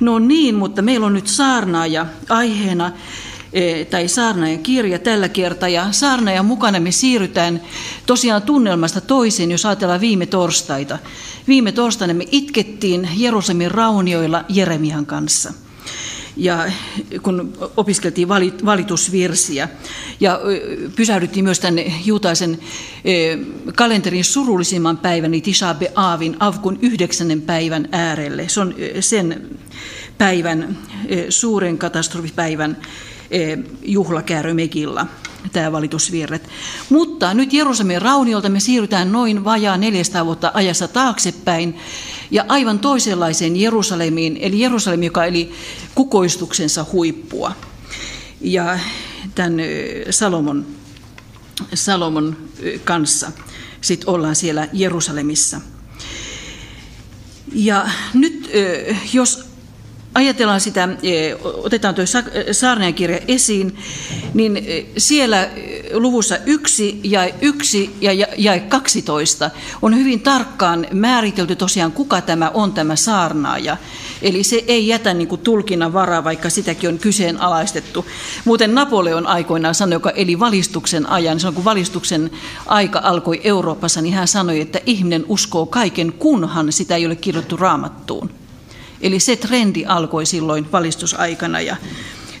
No niin, mutta meillä on nyt saarnaaja aiheena, e, tai saarnaajan kirja tällä kertaa, ja saarnaajan mukana me siirrytään tosiaan tunnelmasta toiseen, jos ajatellaan viime torstaita. Viime torstaina me itkettiin Jerusalemin raunioilla Jeremian kanssa – ja kun opiskeltiin valitusvirsiä. Ja pysähdyttiin myös tänne juutaisen kalenterin surullisimman päivän, niin Tisha Aavin Avkun yhdeksännen päivän äärelle. Se on sen päivän, suuren katastrofipäivän juhlakäärö Megilla tämä valitusvirret. Mutta nyt Jerusalemin rauniolta me siirrytään noin vajaa 400 vuotta ajassa taaksepäin ja aivan toisenlaiseen Jerusalemiin, eli Jerusalemi, joka eli kukoistuksensa huippua. Ja tämän Salomon, Salomon kanssa sitten ollaan siellä Jerusalemissa. Ja nyt jos ajatellaan sitä, e, otetaan tuo Saarneen kirja esiin, niin e, siellä e, luvussa yksi ja yksi ja, ja 12 on hyvin tarkkaan määritelty tosiaan, kuka tämä on tämä saarnaaja. Eli se ei jätä niin kuin tulkinnan varaa, vaikka sitäkin on kyseenalaistettu. Muuten Napoleon aikoinaan sanoi, joka eli valistuksen ajan, silloin kun valistuksen aika alkoi Euroopassa, niin hän sanoi, että ihminen uskoo kaiken, kunhan sitä ei ole kirjoittu raamattuun. Eli se trendi alkoi silloin valistusaikana ja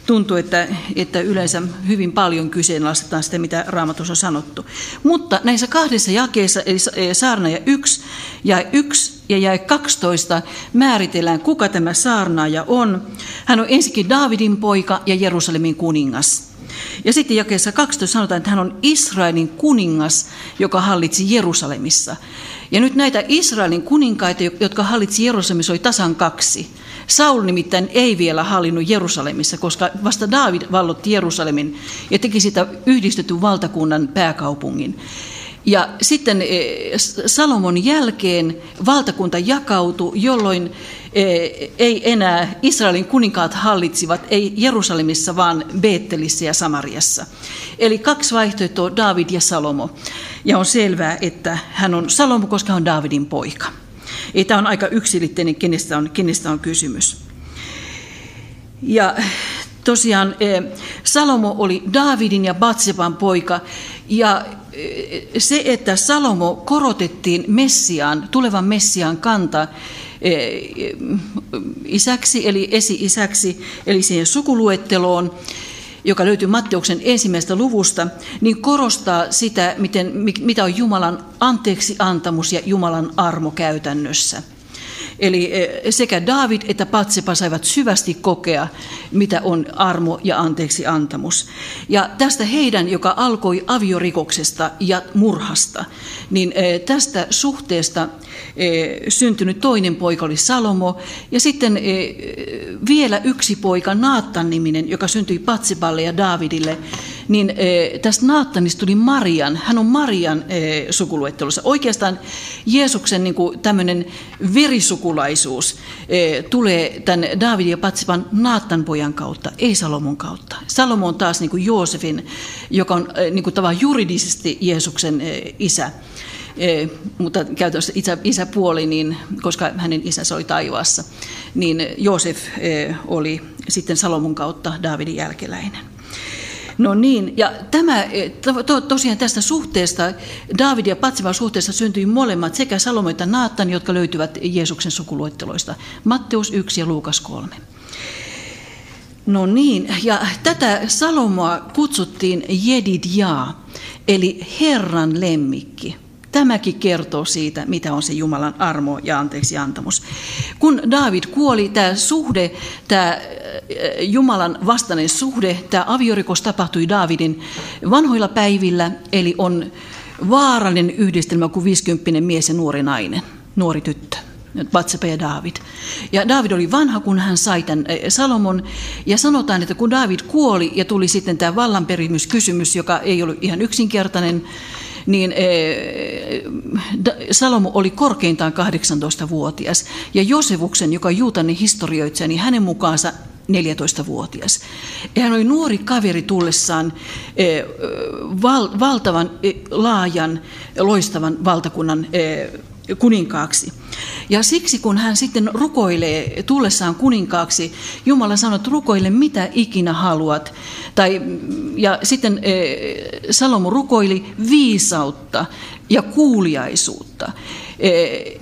tuntuu, että, että yleensä hyvin paljon kyseenalaistetaan sitä, mitä raamatussa on sanottu. Mutta näissä kahdessa jakeessa, eli saarnaaja 1 ja 1 ja jäi 12, määritellään, kuka tämä saarnaaja on. Hän on ensinnäkin Daavidin poika ja Jerusalemin kuningas. Ja sitten jakeessa 12 sanotaan, että hän on Israelin kuningas, joka hallitsi Jerusalemissa. Ja nyt näitä Israelin kuninkaita, jotka hallitsi Jerusalemissa, oli tasan kaksi. Saul nimittäin ei vielä hallinnut Jerusalemissa, koska vasta David vallotti Jerusalemin ja teki sitä yhdistetyn valtakunnan pääkaupungin. Ja sitten eh, Salomon jälkeen valtakunta jakautui, jolloin ei enää Israelin kuninkaat hallitsivat, ei Jerusalemissa, vaan Beettelissä ja Samariassa. Eli kaksi vaihtoehtoa, David ja Salomo. Ja on selvää, että hän on Salomo, koska hän on Davidin poika. Ei tämä on aika yksilitteinen, kenestä on, kenestä on kysymys. Ja tosiaan eh, Salomo oli Davidin ja Batseban poika, ja se, että Salomo korotettiin Messiaan, tulevan Messiaan kanta isäksi, eli esi-isäksi, eli siihen sukuluetteloon, joka löytyy Matteuksen ensimmäisestä luvusta, niin korostaa sitä, miten, mitä on Jumalan anteeksi antamus ja Jumalan armo käytännössä. Eli eh, sekä David että Patsepa saivat syvästi kokea, mitä on armo ja anteeksi antamus. Ja tästä heidän, joka alkoi aviorikoksesta ja murhasta, niin eh, tästä suhteesta eh, syntynyt toinen poika oli Salomo, ja sitten vielä yksi poika, Naattan niminen, joka syntyi Patseballe ja Davidille, niin tästä Naattanista tuli Marian. Hän on Marian sukuluettelussa. Oikeastaan Jeesuksen niin tämmöinen verisuku sukulaisuus eh, tulee tämän Davidin ja Patsipan Naattan pojan kautta, ei Salomon kautta. Salomo on taas niin Joosefin, joka on eh, niin tavan juridisesti Jeesuksen eh, isä. Mutta käytännössä isä, isäpuoli, niin, koska hänen isänsä oli taivaassa, niin Joosef oli sitten Salomon kautta Davidin jälkeläinen. No niin, ja tämä, e, to, tosiaan tästä suhteesta, David ja Patsivan suhteesta syntyi molemmat, sekä Salomo että Naattan, jotka löytyvät Jeesuksen sukuluetteloista. Matteus 1 ja Luukas 3. No niin, ja tätä Salomoa kutsuttiin Jedidjaa, eli Herran lemmikki. Tämäkin kertoo siitä, mitä on se Jumalan armo ja anteeksi antamus. Kun David kuoli, tämä suhde, tämä äh, Jumalan vastainen suhde, tämä aviorikos tapahtui Davidin vanhoilla päivillä, eli on vaarallinen yhdistelmä kuin 50 mies ja nuori nainen, nuori tyttö. Batsepe ja David. Ja David oli vanha, kun hän sai tämän äh, Salomon. Ja sanotaan, että kun David kuoli ja tuli sitten tämä vallanperimyskysymys, joka ei ollut ihan yksinkertainen, niin eh, Salomo oli korkeintaan 18-vuotias. Ja Josevuksen, joka on juutainen historioitsija, niin hänen mukaansa 14-vuotias. Ja hän oli nuori kaveri tullessaan eh, val, valtavan eh, laajan, loistavan valtakunnan kuninkaaksi. Ja siksi kun hän sitten rukoilee tullessaan kuninkaaksi, Jumala sanoo, että rukoile mitä ikinä haluat. Tai, ja sitten Salomo rukoili viisautta ja kuuliaisuutta,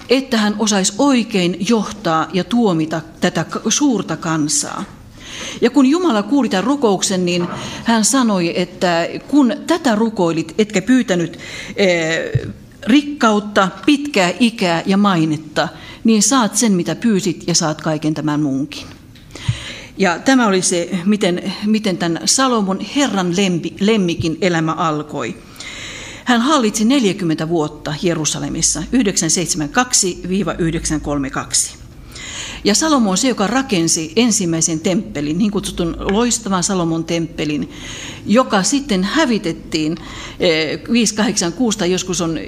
että hän osaisi oikein johtaa ja tuomita tätä suurta kansaa. Ja kun Jumala kuuli tämän rukouksen, niin hän sanoi, että kun tätä rukoilit, etkä pyytänyt rikkautta, pitkää ikää ja mainetta, niin saat sen, mitä pyysit, ja saat kaiken tämän muunkin. Ja tämä oli se, miten, miten tämän Salomon Herran lempi, lemmikin elämä alkoi. Hän hallitsi 40 vuotta Jerusalemissa 972-932. Ja Salomo on se, joka rakensi ensimmäisen temppelin, niin kutsutun loistavan Salomon temppelin, joka sitten hävitettiin 586 eh, tai joskus on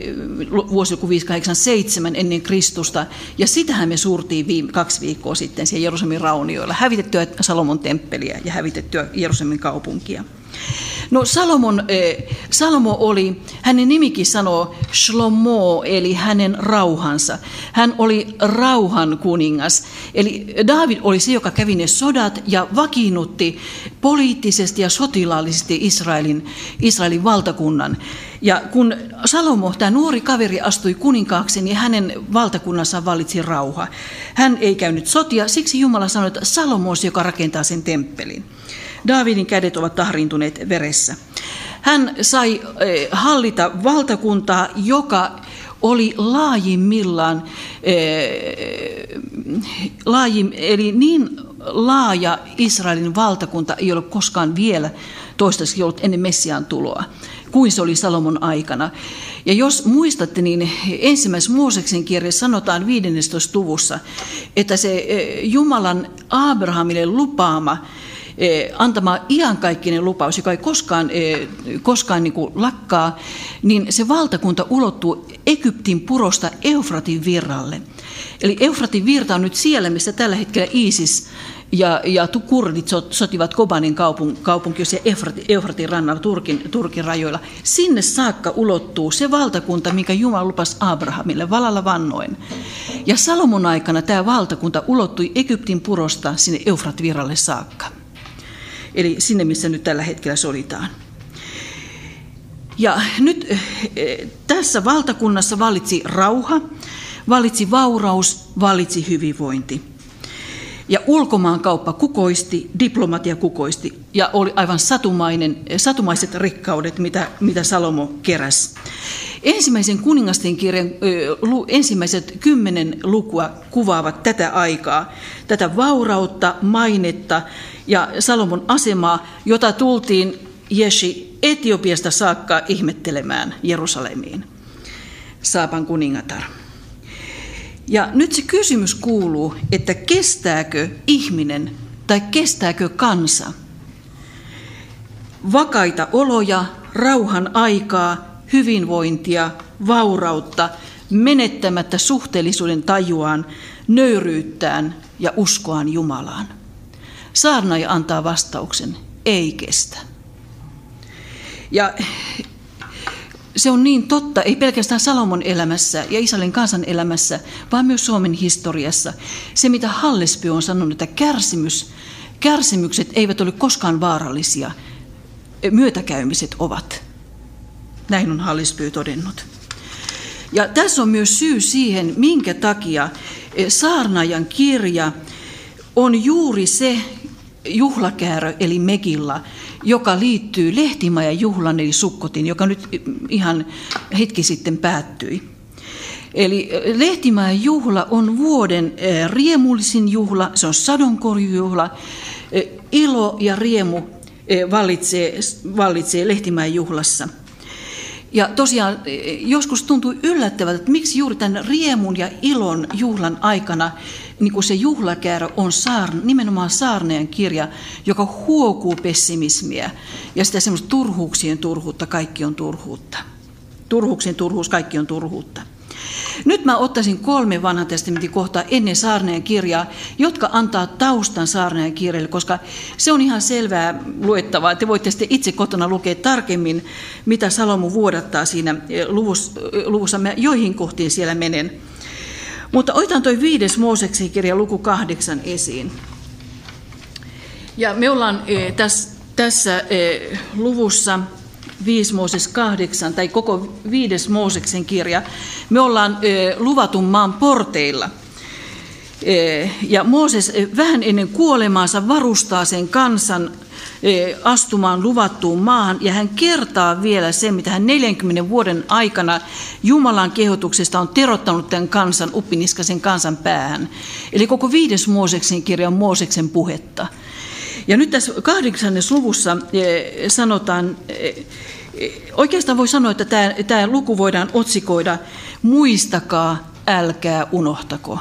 vuosi joku 587 ennen Kristusta. Ja sitähän me suurtiin viime, kaksi viikkoa sitten siellä Jerusalemin raunioilla. Hävitettyä Salomon temppeliä ja hävitettyä Jerusalemin kaupunkia. No Salomon, eh, Salomo oli, hänen nimikin sanoo Shlomo, eli hänen rauhansa. Hän oli rauhan kuningas. Eli David oli se, joka kävi ne sodat ja vakiinnutti poliittisesti ja sotilaallisesti Israelin, Israelin valtakunnan. Ja kun Salomo, tämä nuori kaveri, astui kuninkaaksi, niin hänen valtakunnassa vallitsi rauha. Hän ei käynyt sotia, siksi Jumala sanoi, että Salomo on se, joka rakentaa sen temppelin. Daavidin kädet ovat tahriintuneet veressä. Hän sai eh, hallita valtakuntaa, joka oli laajimmillaan, eh, laajim, eli niin laaja Israelin valtakunta ei ole koskaan vielä toistaiseksi ollut ennen Messiaan tuloa kuin se oli Salomon aikana. Ja jos muistatte, niin ensimmäisessä Mooseksen kirjassa sanotaan 15. luvussa, että se eh, Jumalan Abrahamille lupaama antama iankaikkinen lupaus, joka ei koskaan, eh, koskaan niin kuin lakkaa, niin se valtakunta ulottuu Egyptin purosta Eufratin virralle. Eli Eufratin virta on nyt siellä, missä tällä hetkellä ISIS ja, ja kurdit sotivat Kobanin kaupun, kaupunki, jos Eufratin, rannalla Turkin, Turkin rajoilla. Sinne saakka ulottuu se valtakunta, minkä Jumala lupasi Abrahamille valalla vannoen. Ja Salomon aikana tämä valtakunta ulottui Egyptin purosta sinne Eufrat virralle saakka eli sinne, missä nyt tällä hetkellä solitaan. Ja nyt eh, tässä valtakunnassa valitsi rauha, valitsi vauraus, valitsi hyvinvointi. Ja ulkomaankauppa kukoisti, diplomatia kukoisti ja oli aivan satumainen, satumaiset rikkaudet, mitä, mitä Salomo keräsi. Ensimmäisen kuningasten kirjan ensimmäiset kymmenen lukua kuvaavat tätä aikaa, tätä vaurautta, mainetta ja Salomon asemaa, jota tultiin Jeshi Etiopiasta saakka ihmettelemään Jerusalemiin. Saapan kuningatar. Ja nyt se kysymys kuuluu, että kestääkö ihminen tai kestääkö kansa vakaita oloja, rauhan aikaa, hyvinvointia, vaurautta, menettämättä suhteellisuuden tajuaan, nöyryyttään ja uskoaan Jumalaan. Saarnaaja antaa vastauksen, ei kestä. Ja se on niin totta, ei pelkästään Salomon elämässä ja Israelin kansan elämässä, vaan myös Suomen historiassa. Se, mitä Hallesby on sanonut, että kärsimys, kärsimykset eivät ole koskaan vaarallisia, myötäkäymiset ovat. Näin on Hallesby todennut. Ja tässä on myös syy siihen, minkä takia saarnajan kirja on juuri se juhlakäärö, eli Megilla, joka liittyy Lehtimajan juhlan, eli Sukkotin, joka nyt ihan hetki sitten päättyi. Eli Lehtimajan juhla on vuoden eh, riemullisin juhla, se on sadonkorjujuhla. Eh, ilo ja riemu eh, vallitsee, vallitsee Lehtimäen juhlassa – ja tosiaan joskus tuntuu yllättävältä, että miksi juuri tämän riemun ja ilon juhlan aikana niin kuin se juhlakäärö on saar, nimenomaan saarneen kirja, joka huokuu pessimismiä ja sitä semmoista turhuuksien turhuutta, kaikki on turhuutta. Turhuuksien turhuus, kaikki on turhuutta. Nyt mä ottaisin kolme vanhan testamentin kohtaa ennen saarneen kirjaa, jotka antaa taustan saarneen kirjalle, koska se on ihan selvää luettavaa. Te voitte sitten itse kotona lukea tarkemmin, mitä Salomo vuodattaa siinä luvussa. luvussa. Mä joihin kohtiin siellä menen. Mutta otetaan tuo viides Mooseksen kirja luku kahdeksan esiin. Ja me ollaan e, tässä, tässä luvussa 5 Mooses 8, tai koko viides Mooseksen kirja, me ollaan luvatun maan porteilla. Ja Mooses vähän ennen kuolemaansa varustaa sen kansan astumaan luvattuun maahan, ja hän kertaa vielä sen, mitä hän 40 vuoden aikana Jumalan kehotuksesta on terottanut tämän kansan, uppiniskasen kansan päähän. Eli koko viides Mooseksen kirja on Mooseksen puhetta. Ja nyt tässä kahdeksannes luvussa sanotaan, oikeastaan voi sanoa, että tämä, tämä luku voidaan otsikoida, muistakaa, älkää unohtako.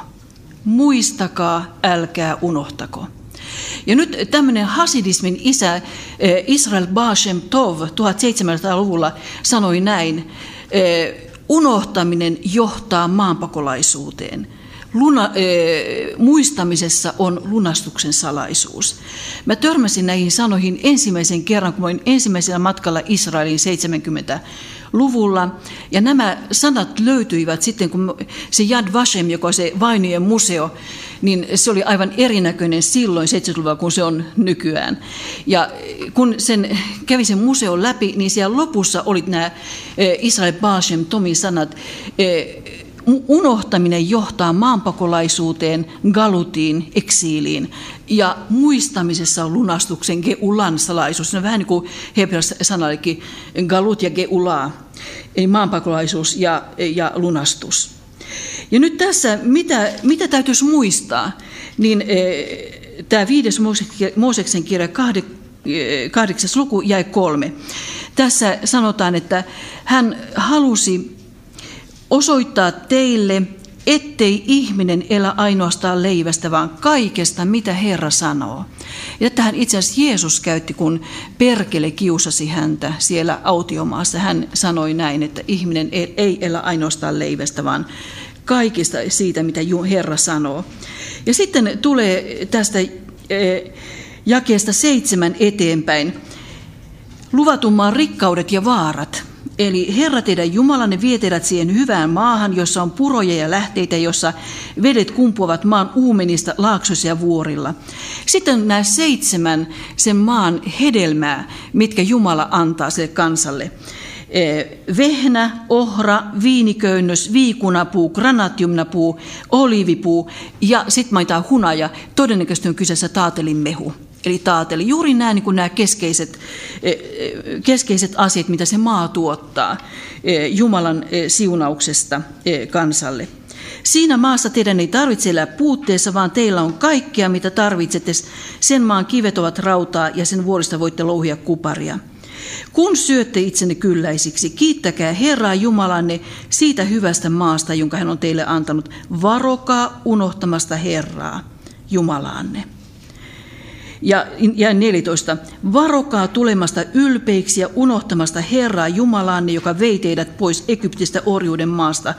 Muistakaa, älkää unohtako. Ja nyt tämmöinen hasidismin isä eh, Israel Bashem Tov 1700-luvulla sanoi näin, eh, unohtaminen johtaa maanpakolaisuuteen. Luna, e, muistamisessa on lunastuksen salaisuus. Mä törmäsin näihin sanoihin ensimmäisen kerran, kun olin ensimmäisellä matkalla Israelin 70 luvulla. Ja nämä sanat löytyivät sitten, kun se Yad Vashem, joka on se vainojen museo, niin se oli aivan erinäköinen silloin 70-luvulla kuin se on nykyään. Ja kun sen kävi sen museon läpi, niin siellä lopussa oli nämä Israel Bashem Tomi sanat, unohtaminen johtaa maanpakolaisuuteen, galutiin, eksiiliin. Ja muistamisessa on lunastuksen geulan salaisuus. Se on vähän niin kuin hebreassa sanallekin galut ja geulaa, eli maanpakolaisuus ja, ja lunastus. Ja nyt tässä, mitä, mitä täytyisi muistaa, niin e, tämä viides Mooseksen kirja kahde, e, kahdeksas luku jäi kolme. Tässä sanotaan, että hän halusi osoittaa teille, ettei ihminen elä ainoastaan leivästä, vaan kaikesta, mitä Herra sanoo. Ja tähän itse asiassa Jeesus käytti, kun perkele kiusasi häntä siellä autiomaassa. Hän sanoi näin, että ihminen ei elä ainoastaan leivästä, vaan kaikista siitä, mitä Herra sanoo. Ja sitten tulee tästä eh, jakeesta seitsemän eteenpäin. Luvatummaan rikkaudet ja vaarat. Eli Herra teidän Jumalanne vie teidät siihen hyvään maahan, jossa on puroja ja lähteitä, jossa vedet kumpuavat maan uumenista laaksoissa ja vuorilla. Sitten nämä seitsemän sen maan hedelmää, mitkä Jumala antaa sille kansalle. Eh, vehnä, ohra, viiniköynnös, viikunapuu, granatiumnapuu, olivipuu ja sitten mainitaan hunaja. Todennäköisesti on kyseessä taatelin mehu. Eli taateli. Juuri nämä, niin kuin nämä keskeiset, eh, eh, keskeiset asiat, mitä se maa tuottaa Jumalan siunauksesta kansalle. Siinä maassa teidän ei tarvitse elää puutteessa, vaan teillä on kaikkea, mitä tarvitsette. Sen maan kivet ovat rautaa ja sen vuorista voitte louhia kuparia. Kun syötte itsenne kylläisiksi, kiittäkää Herraa Jumalanne siitä hyvästä maasta, jonka hän on teille antanut. Varokaa unohtamasta Herraa, Jumalaanne. Ja, ja 14. Varokaa tulemasta ylpeiksi ja unohtamasta Herraa Jumalaanne, joka vei teidät pois Egyptistä orjuuden maasta.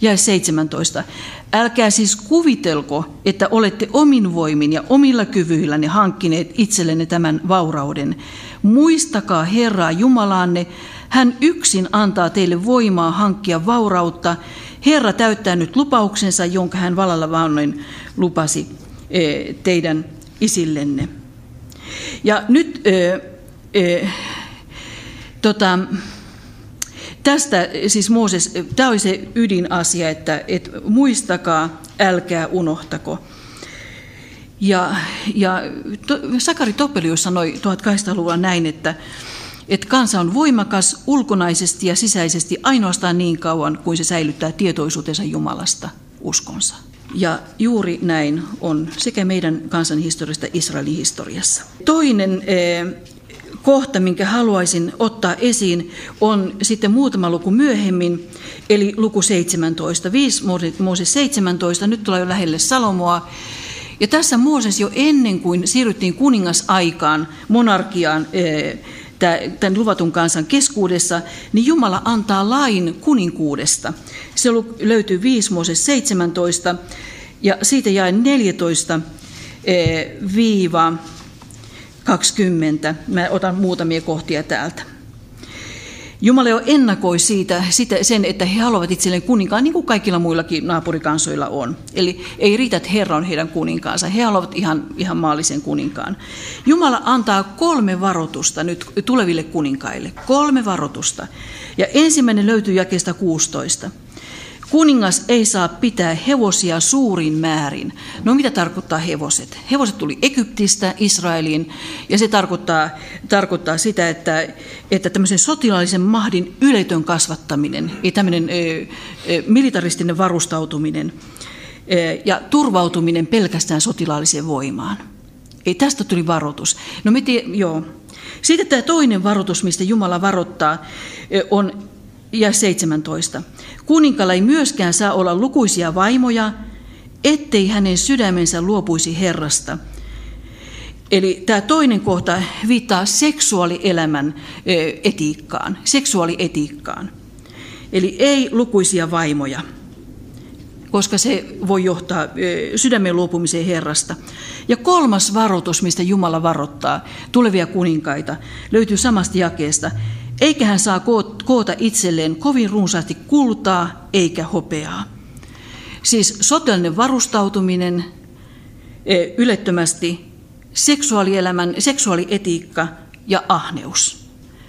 Ja 17. Älkää siis kuvitelko, että olette omin voimin ja omilla kyvyillänne hankkineet itsellenne tämän vaurauden. Muistakaa Herraa Jumalaanne, hän yksin antaa teille voimaa hankkia vaurautta. Herra täyttää nyt lupauksensa, jonka hän valalla vannoin lupasi eh, teidän isillenne. Ja nyt ö, ö, tota, tästä siis Mooses, tämä oli se ydinasia, että, että muistakaa, älkää unohtako. Ja, ja to, Sakari Toppelius sanoi 1800-luvulla näin, että, että kansa on voimakas ulkonaisesti ja sisäisesti ainoastaan niin kauan kuin se säilyttää tietoisuutensa Jumalasta uskonsa. Ja juuri näin on sekä meidän kansan historiasta Israelin historiassa. Toinen eh, kohta, minkä haluaisin ottaa esiin, on sitten muutama luku myöhemmin, eli luku 17. 5 Mooses 17, nyt tulee jo lähelle Salomoa. Ja tässä Mooses jo ennen kuin siirryttiin kuningasaikaan, monarkiaan, eh, tämän luvatun kansan keskuudessa, niin Jumala antaa lain kuninkuudesta. Se löytyy 5 Mooses 17 ja siitä jäi 14 eh, viiva 20. Mä otan muutamia kohtia täältä. Jumala jo ennakoi siitä, sitä, sen, että he haluavat itselleen kuninkaan, niin kuin kaikilla muillakin naapurikansoilla on. Eli ei riitä, että Herra on heidän kuninkaansa, he haluavat ihan, ihan maallisen kuninkaan. Jumala antaa kolme varoitusta nyt tuleville kuninkaille, kolme varoitusta. Ja ensimmäinen löytyy jakeesta 16. Kuningas ei saa pitää hevosia suurin määrin. No mitä tarkoittaa hevoset? Hevoset tuli Egyptistä Israeliin ja se tarkoittaa, tarkoittaa sitä, että, että tämmöisen sotilaallisen mahdin yletön kasvattaminen ja tämmöinen ö, ö, militaristinen varustautuminen ö, ja turvautuminen pelkästään sotilaalliseen voimaan. Ei, tästä tuli varoitus. No me tie, joo. Sitten tämä toinen varoitus, mistä Jumala varoittaa, on ja 17. Kuninkalla ei myöskään saa olla lukuisia vaimoja, ettei hänen sydämensä luopuisi Herrasta. Eli tämä toinen kohta viittaa seksuaalielämän etiikkaan, seksuaalietiikkaan. Eli ei lukuisia vaimoja, koska se voi johtaa sydämen luopumiseen Herrasta. Ja kolmas varoitus, mistä Jumala varoittaa tulevia kuninkaita, löytyy samasta jakeesta. Eikä hän saa koota itselleen kovin runsaasti kultaa eikä hopeaa. Siis sotilainen varustautuminen e, ylettömästi, seksuaalielämän, seksuaalietiikka ja ahneus.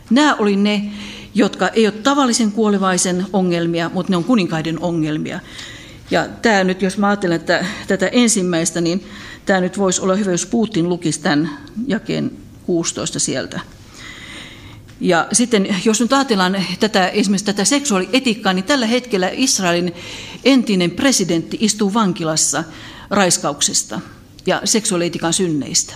Nämä oli ne, jotka ei ole tavallisen kuolevaisen ongelmia, mutta ne on kuninkaiden ongelmia. Ja tämä nyt, jos mä ajattelen että tätä ensimmäistä, niin tämä nyt voisi olla hyvä, jos Putin lukisi tämän jakeen 16 sieltä. Ja sitten jos nyt ajatellaan tätä, esimerkiksi tätä seksuaalietiikkaa, niin tällä hetkellä Israelin entinen presidentti istuu vankilassa raiskauksesta ja seksuaalietiikan synneistä.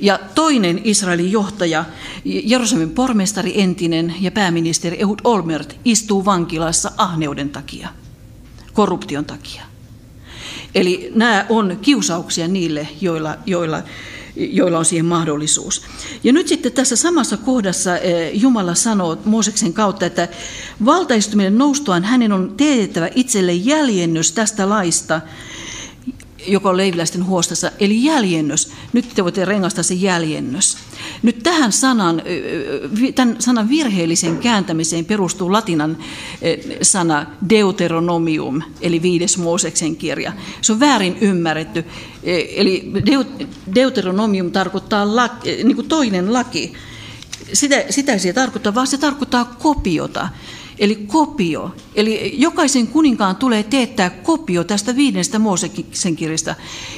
Ja toinen Israelin johtaja, Jerusalemin pormestari entinen ja pääministeri Ehud Olmert istuu vankilassa ahneuden takia, korruption takia. Eli nämä on kiusauksia niille, joilla, joilla joilla on siihen mahdollisuus. Ja nyt sitten tässä samassa kohdassa eh, Jumala sanoo Mooseksen kautta, että valtaistuminen noustuaan hänen on teetettävä itselle jäljennys tästä laista, joka on leiviläisten huostassa, eli jäljennös. Nyt te voitte rengastaa se jäljennös. Nyt tähän sanan, tämän sanan virheelliseen kääntämiseen perustuu latinan sana deuteronomium, eli viides Mooseksen kirja. Se on väärin ymmärretty. Eli deuteronomium tarkoittaa laki, niin kuin toinen laki. Sitä, sitä se tarkoittaa, vaan se tarkoittaa kopiota. Eli kopio. Eli jokaisen kuninkaan tulee teettää kopio tästä viidestä Mooseksen kirjasta.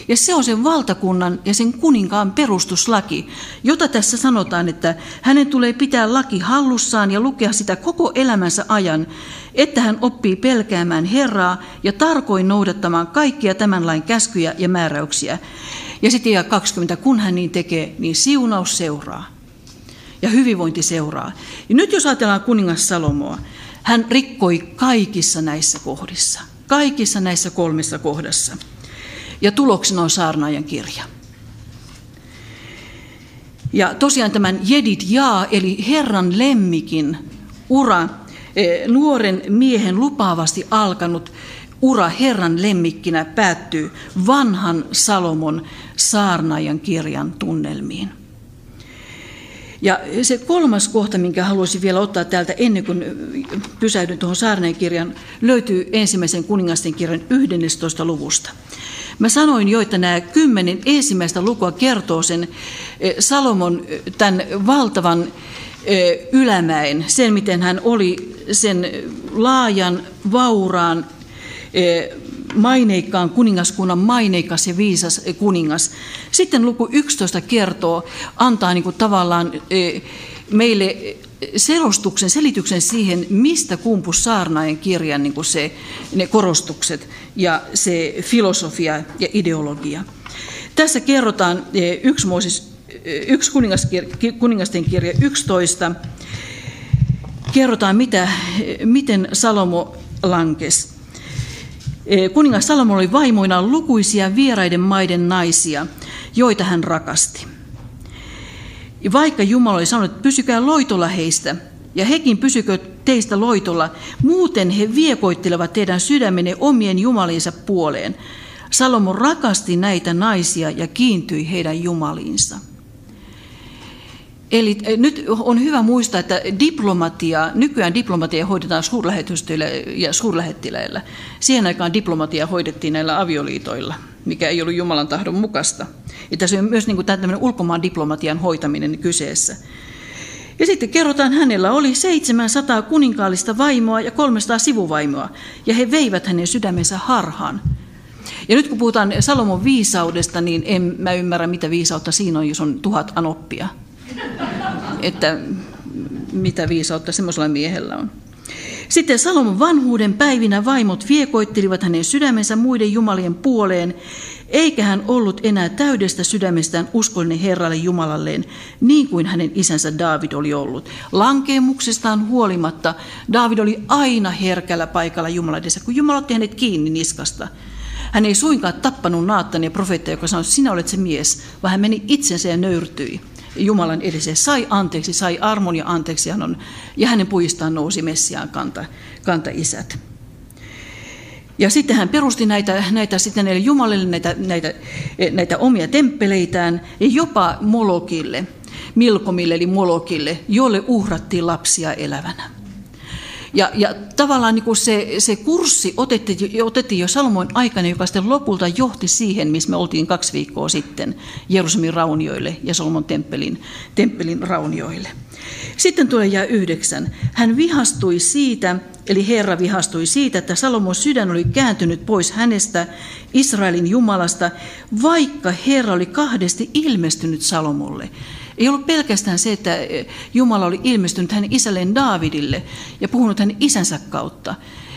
Ja se on sen valtakunnan ja sen kuninkaan perustuslaki, jota tässä sanotaan, että hänen tulee pitää laki hallussaan ja lukea sitä koko elämänsä ajan, että hän oppii pelkäämään Herraa ja tarkoin noudattamaan kaikkia tämän lain käskyjä ja määräyksiä. Ja sitten 20, kun hän niin tekee, niin siunaus seuraa ja hyvinvointi seuraa. Ja nyt jos ajatellaan kuningas Salomoa, hän rikkoi kaikissa näissä kohdissa, kaikissa näissä kolmessa kohdassa. Ja tuloksena on saarnaajan kirja. Ja tosiaan tämän Jedit Jaa, eli Herran lemmikin ura, eh, nuoren miehen lupaavasti alkanut ura Herran lemmikkinä päättyy vanhan Salomon saarnaajan kirjan tunnelmiin. Ja se kolmas kohta, minkä haluaisin vielä ottaa täältä ennen kuin pysähdyn tuohon Saarneen kirjan, löytyy ensimmäisen kuningasten kirjan 11. luvusta. Mä sanoin jo, että nämä kymmenen ensimmäistä lukua kertoo sen eh, Salomon eh, tämän valtavan eh, ylämäen, sen miten hän oli sen laajan, vauraan, maineikkaan kuningaskunnan maineikas ja viisas kuningas. Sitten luku 11 kertoo, antaa niin kuin tavallaan e, meille selostuksen, selityksen siihen, mistä kumpus saarnaajan kirjan niin kuin se, ne korostukset ja se filosofia ja ideologia. Tässä kerrotaan yksi, Mooses, yksi kuningasten kirja 11, kerrotaan, mitä, miten Salomo lankesi. Eh, kuningas Salomo oli vaimoinaan lukuisia vieraiden maiden naisia, joita hän rakasti. Vaikka Jumala oli sanonut, että pysykää loitolla heistä, ja hekin pysykö teistä loitolla, muuten he viekoittelevat teidän sydämenne omien jumaliinsa puoleen. Salomo rakasti näitä naisia ja kiintyi heidän jumaliinsa. Eli nyt on hyvä muistaa, että diplomatia, nykyään diplomatia hoidetaan suurlähetystöillä ja suurlähettiläillä. Siihen aikaan diplomatia hoidettiin näillä avioliitoilla, mikä ei ollut Jumalan tahdon mukaista. Ja tässä on myös niin kuin tämmöinen ulkomaan diplomatian hoitaminen kyseessä. Ja sitten kerrotaan, hänellä oli 700 kuninkaallista vaimoa ja 300 sivuvaimoa, ja he veivät hänen sydämensä harhaan. Ja nyt kun puhutaan Salomon viisaudesta, niin en mä ymmärrä, mitä viisautta siinä on, jos on tuhat anoppia. Että mitä viisautta semmoisella miehellä on. Sitten Salomon vanhuuden päivinä vaimot viekoittelivat hänen sydämensä muiden jumalien puoleen, eikä hän ollut enää täydestä sydämestään uskollinen Herralle Jumalalleen, niin kuin hänen isänsä David oli ollut. Lankeemuksestaan huolimatta David oli aina herkällä paikalla Jumalan edessä, kun Jumala otti hänet kiinni niskasta. Hän ei suinkaan tappanut Naattan ja profeetta, joka sanoi, sinä olet se mies, vaan hän meni itsensä ja nöyrtyi. Jumalan edessä sai anteeksi, sai armon ja anteeksi, hän on, ja hänen pujistaan nousi Messiaan kanta, kanta isät. Ja sitten hän perusti näitä, näitä sitten näille jumalille näitä, näitä, näitä omia temppeleitään, ja jopa Molokille, Milkomille eli Molokille, jolle uhrattiin lapsia elävänä. Ja, ja tavallaan niin kuin se, se kurssi otettiin, otettiin jo Salomon aikana, joka sitten lopulta johti siihen, missä me oltiin kaksi viikkoa sitten, Jerusalemin raunioille ja Salomon temppelin, temppelin raunioille. Sitten tulee jää yhdeksän. Hän vihastui siitä, eli Herra vihastui siitä, että Salomon sydän oli kääntynyt pois hänestä, Israelin Jumalasta, vaikka Herra oli kahdesti ilmestynyt Salomolle. Ei ollut pelkästään se, että Jumala oli ilmestynyt hänen isälleen Daavidille ja puhunut hänen isänsä kautta.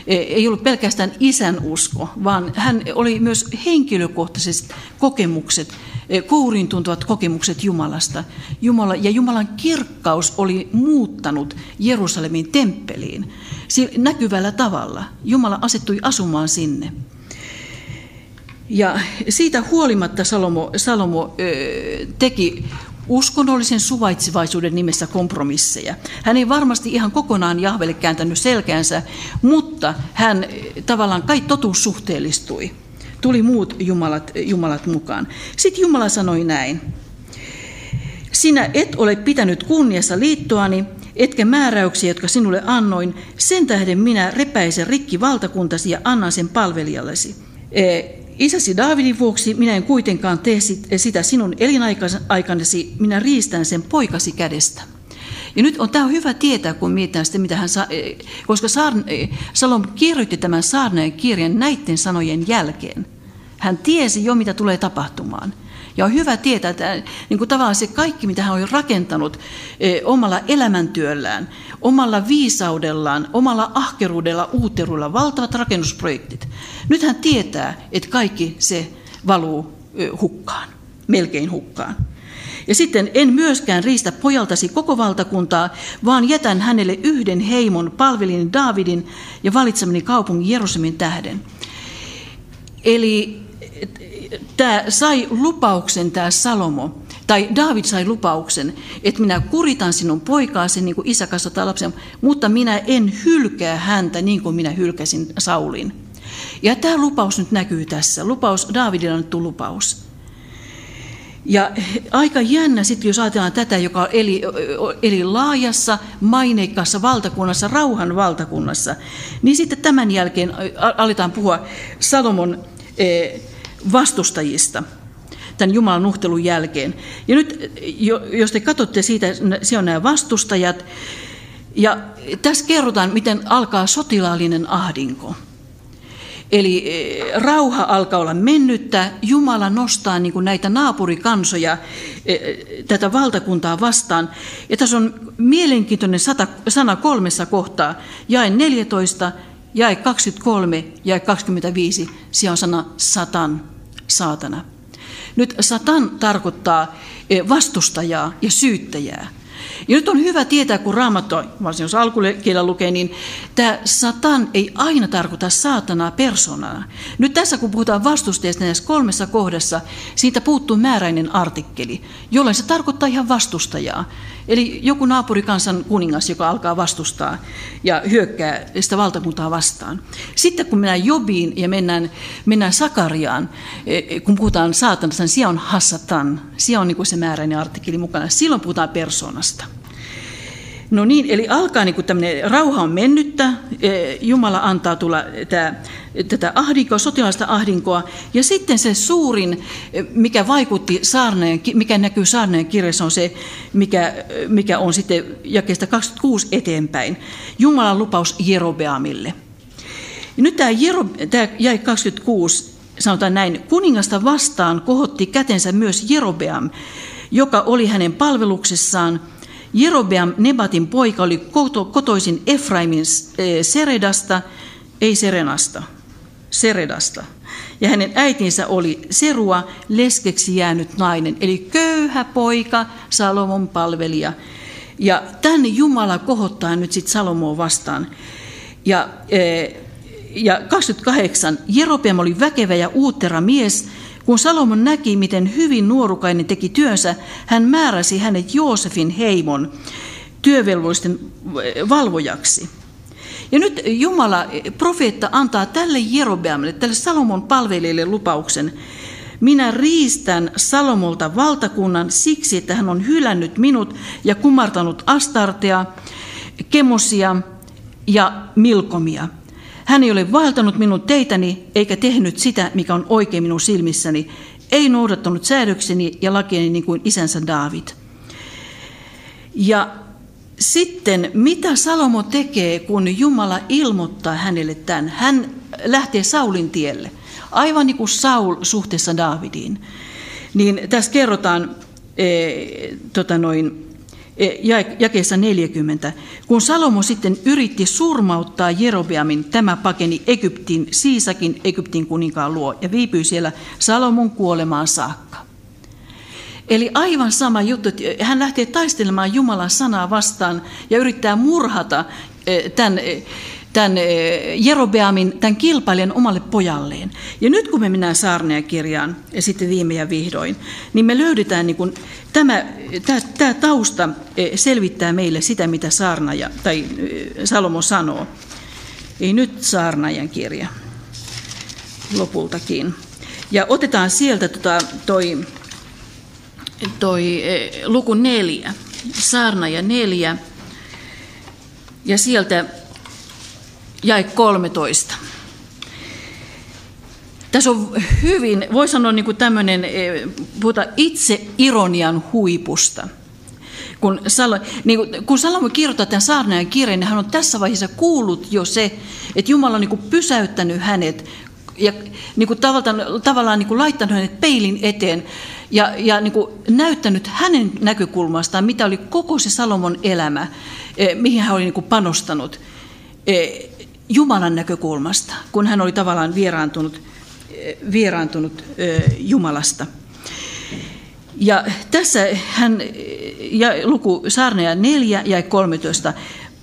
Ei ollut pelkästään isän usko, vaan hän oli myös henkilökohtaiset kokemukset, kourin tuntuvat kokemukset Jumalasta. Jumala, ja Jumalan kirkkaus oli muuttanut Jerusalemin temppeliin näkyvällä tavalla. Jumala asettui asumaan sinne. Ja siitä huolimatta Salomo, Salomo ö, teki uskonnollisen suvaitsevaisuuden nimessä kompromisseja. Hän ei varmasti ihan kokonaan Jahvelle kääntänyt selkäänsä, mutta hän tavallaan kai totuus suhteellistui. Tuli muut jumalat, jumalat mukaan. Sitten Jumala sanoi näin. Sinä et ole pitänyt kunniassa liittoani, etkä määräyksiä, jotka sinulle annoin, sen tähden minä repäisen rikki valtakuntasi ja annan sen palvelijallesi. Isäsi Daavidin vuoksi minä en kuitenkaan tee sitä sinun elinaikanasi, minä riistän sen poikasi kädestä. Ja nyt on tämä on hyvä tietää, kun mietitään sitä, mitä hän, sa- e, koska e, Salom kirjoitti tämän saarneen kirjan näiden sanojen jälkeen. Hän tiesi jo, mitä tulee tapahtumaan. Ja on hyvä tietää, että niin kuin tavallaan se kaikki, mitä hän on rakentanut eh, omalla elämäntyöllään, omalla viisaudellaan, omalla ahkeruudella, uuteruudella, valtavat rakennusprojektit. Nyt hän tietää, että kaikki se valuu eh, hukkaan, melkein hukkaan. Ja sitten en myöskään riistä pojaltasi koko valtakuntaa, vaan jätän hänelle yhden heimon palvelin Daavidin ja valitsemani kaupungin Jerusalemin tähden. Eli tämä sai lupauksen, tämä Salomo, tai David sai lupauksen, että minä kuritan sinun poikaasi niin kuin isä kasvattaa lapsen, mutta minä en hylkää häntä niin kuin minä hylkäsin Saulin. Ja tämä lupaus nyt näkyy tässä. Lupaus, Davidille annettu lupaus. Ja aika jännä sitten, jos ajatellaan tätä, joka eli, eli laajassa, maineikkaassa valtakunnassa, rauhan valtakunnassa, niin sitten tämän jälkeen aletaan puhua Salomon eh, vastustajista tämän Jumalan nuhtelun jälkeen. Ja nyt, jos te katsotte siitä, se on nämä vastustajat, ja tässä kerrotaan, miten alkaa sotilaallinen ahdinko. Eli e, rauha alkaa olla mennyttä, Jumala nostaa niin näitä naapurikansoja e, tätä valtakuntaa vastaan. Ja tässä on mielenkiintoinen sana kolmessa kohtaa, jae 14, jae 23, jae 25, siellä on sana satan, saatana. Nyt satan tarkoittaa eh, vastustajaa ja syyttäjää. Ja nyt on hyvä tietää, kun raamattu, varsin jos alkukielellä lukee, niin tämä satan ei aina tarkoita saatanaa persoonana. Nyt tässä, kun puhutaan vastustajasta näissä kolmessa kohdassa, siitä puuttuu määräinen artikkeli, jolloin se tarkoittaa ihan vastustajaa. Eli joku naapurikansan kuningas, joka alkaa vastustaa ja hyökkää sitä valtakuntaa vastaan. Sitten kun mennään Jobiin ja mennään, mennään Sakariaan, e, kun puhutaan saatanasta, niin siellä on hassatan. Siellä on niin se määräinen artikkeli mukana. Silloin puhutaan persoonasta. No niin, eli alkaa niin kuin tämmöinen rauha on mennyttä, e, Jumala antaa tulla tämä, tätä ahdinkoa, sotilaista ahdinkoa, ja sitten se suurin, e, mikä vaikutti saarneen, mikä näkyy saarneen kirjassa, on se, mikä, mikä on sitten jakeesta 26 eteenpäin, Jumalan lupaus Jerobeamille. Ja nyt tämä, Jero, tämä jäi 26, sanotaan näin, kuningasta vastaan kohotti kätensä myös Jerobeam, joka oli hänen palveluksessaan – Jerobeam Nebatin poika oli kotoisin Efraimin eh, Seredasta, ei Serenasta, Seredasta. Ja hänen äitinsä oli Serua, leskeksi jäänyt nainen, eli köyhä poika, Salomon palvelija. Ja tänne Jumala kohottaa nyt sitten Salomoa vastaan. Ja, eh, ja 28. Jerobeam oli väkevä ja uuttera mies, kun Salomon näki, miten hyvin nuorukainen teki työnsä, hän määräsi hänet Joosefin heimon työvelvollisten valvojaksi. Ja nyt Jumala, profeetta, antaa tälle Jerobeamille, tälle Salomon palvelijalle lupauksen. Minä riistän Salomolta valtakunnan siksi, että hän on hylännyt minut ja kumartanut Astartea, Kemosia ja Milkomia. Hän ei ole vaeltanut minun teitäni, eikä tehnyt sitä, mikä on oikein minun silmissäni, ei noudattanut säädökseni ja lakieni niin kuin isänsä Daavid. Ja sitten, mitä Salomo tekee, kun Jumala ilmoittaa hänelle tämän? Hän lähtee Saulin tielle, aivan niin kuin Saul suhteessa Daavidiin. Niin tässä kerrotaan, e, tota noin, jakeessa 40. Kun Salomo sitten yritti surmauttaa Jerobeamin, tämä pakeni Egyptin, Siisakin Egyptin kuninkaan luo ja viipyi siellä Salomon kuolemaan saakka. Eli aivan sama juttu, että hän lähtee taistelemaan Jumalan sanaa vastaan ja yrittää murhata e, tämän tämän Jerobeamin, tämän kilpailijan omalle pojalleen. Ja nyt kun me mennään Saarnea-kirjaan, ja sitten viime ja vihdoin, niin me löydetään, niin kuin, tämä, tämä, tämä tausta selvittää meille sitä, mitä Saarnaja, tai Salomo sanoo. Ei nyt Saarnajan kirja lopultakin. Ja otetaan sieltä tota, toi, toi luku neljä, Saarnaja neljä, ja sieltä jäi 13. Tässä on hyvin, voi sanoa niin kuin tämmöinen, eh, puhuta itse ironian huipusta. Kun, Salo, niin kuin, kun Salomo kirjoittaa tämän saarnaajan kirjan, niin hän on tässä vaiheessa kuullut jo se, että Jumala on niin kuin pysäyttänyt hänet ja niin kuin tavallaan, tavallaan niin kuin laittanut hänet peilin eteen ja, ja niin kuin näyttänyt hänen näkökulmastaan, mitä oli koko se Salomon elämä, eh, mihin hän oli niin kuin panostanut. Eh, Jumalan näkökulmasta, kun hän oli tavallaan vieraantunut, vieraantunut Jumalasta. Ja tässä hän, ja luku Saarnea 4 ja 13,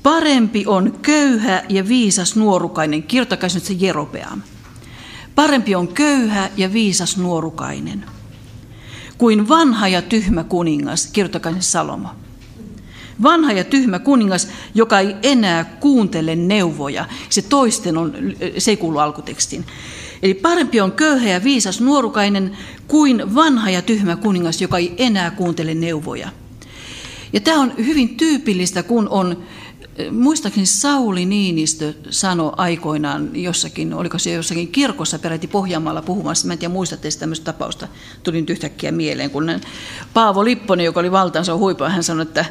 parempi on köyhä ja viisas nuorukainen, kirjoittakaa nyt se Jerobeam. Parempi on köyhä ja viisas nuorukainen kuin vanha ja tyhmä kuningas, kirjoittakaa Salomo. Vanha ja tyhmä kuningas, joka ei enää kuuntele neuvoja. Se toisten on, se ei kuulu alkutekstiin. Eli parempi on köyhä ja viisas nuorukainen kuin vanha ja tyhmä kuningas, joka ei enää kuuntele neuvoja. Ja tämä on hyvin tyypillistä, kun on, muistaakseni Sauli Niinistö sanoi aikoinaan jossakin, oliko se jossakin kirkossa peräti Pohjanmaalla puhumassa, mä en tiedä muistatte tämmöistä tapausta, tuli nyt yhtäkkiä mieleen, kun Paavo Lipponen, joka oli valtansa huipua, hän sanoi, että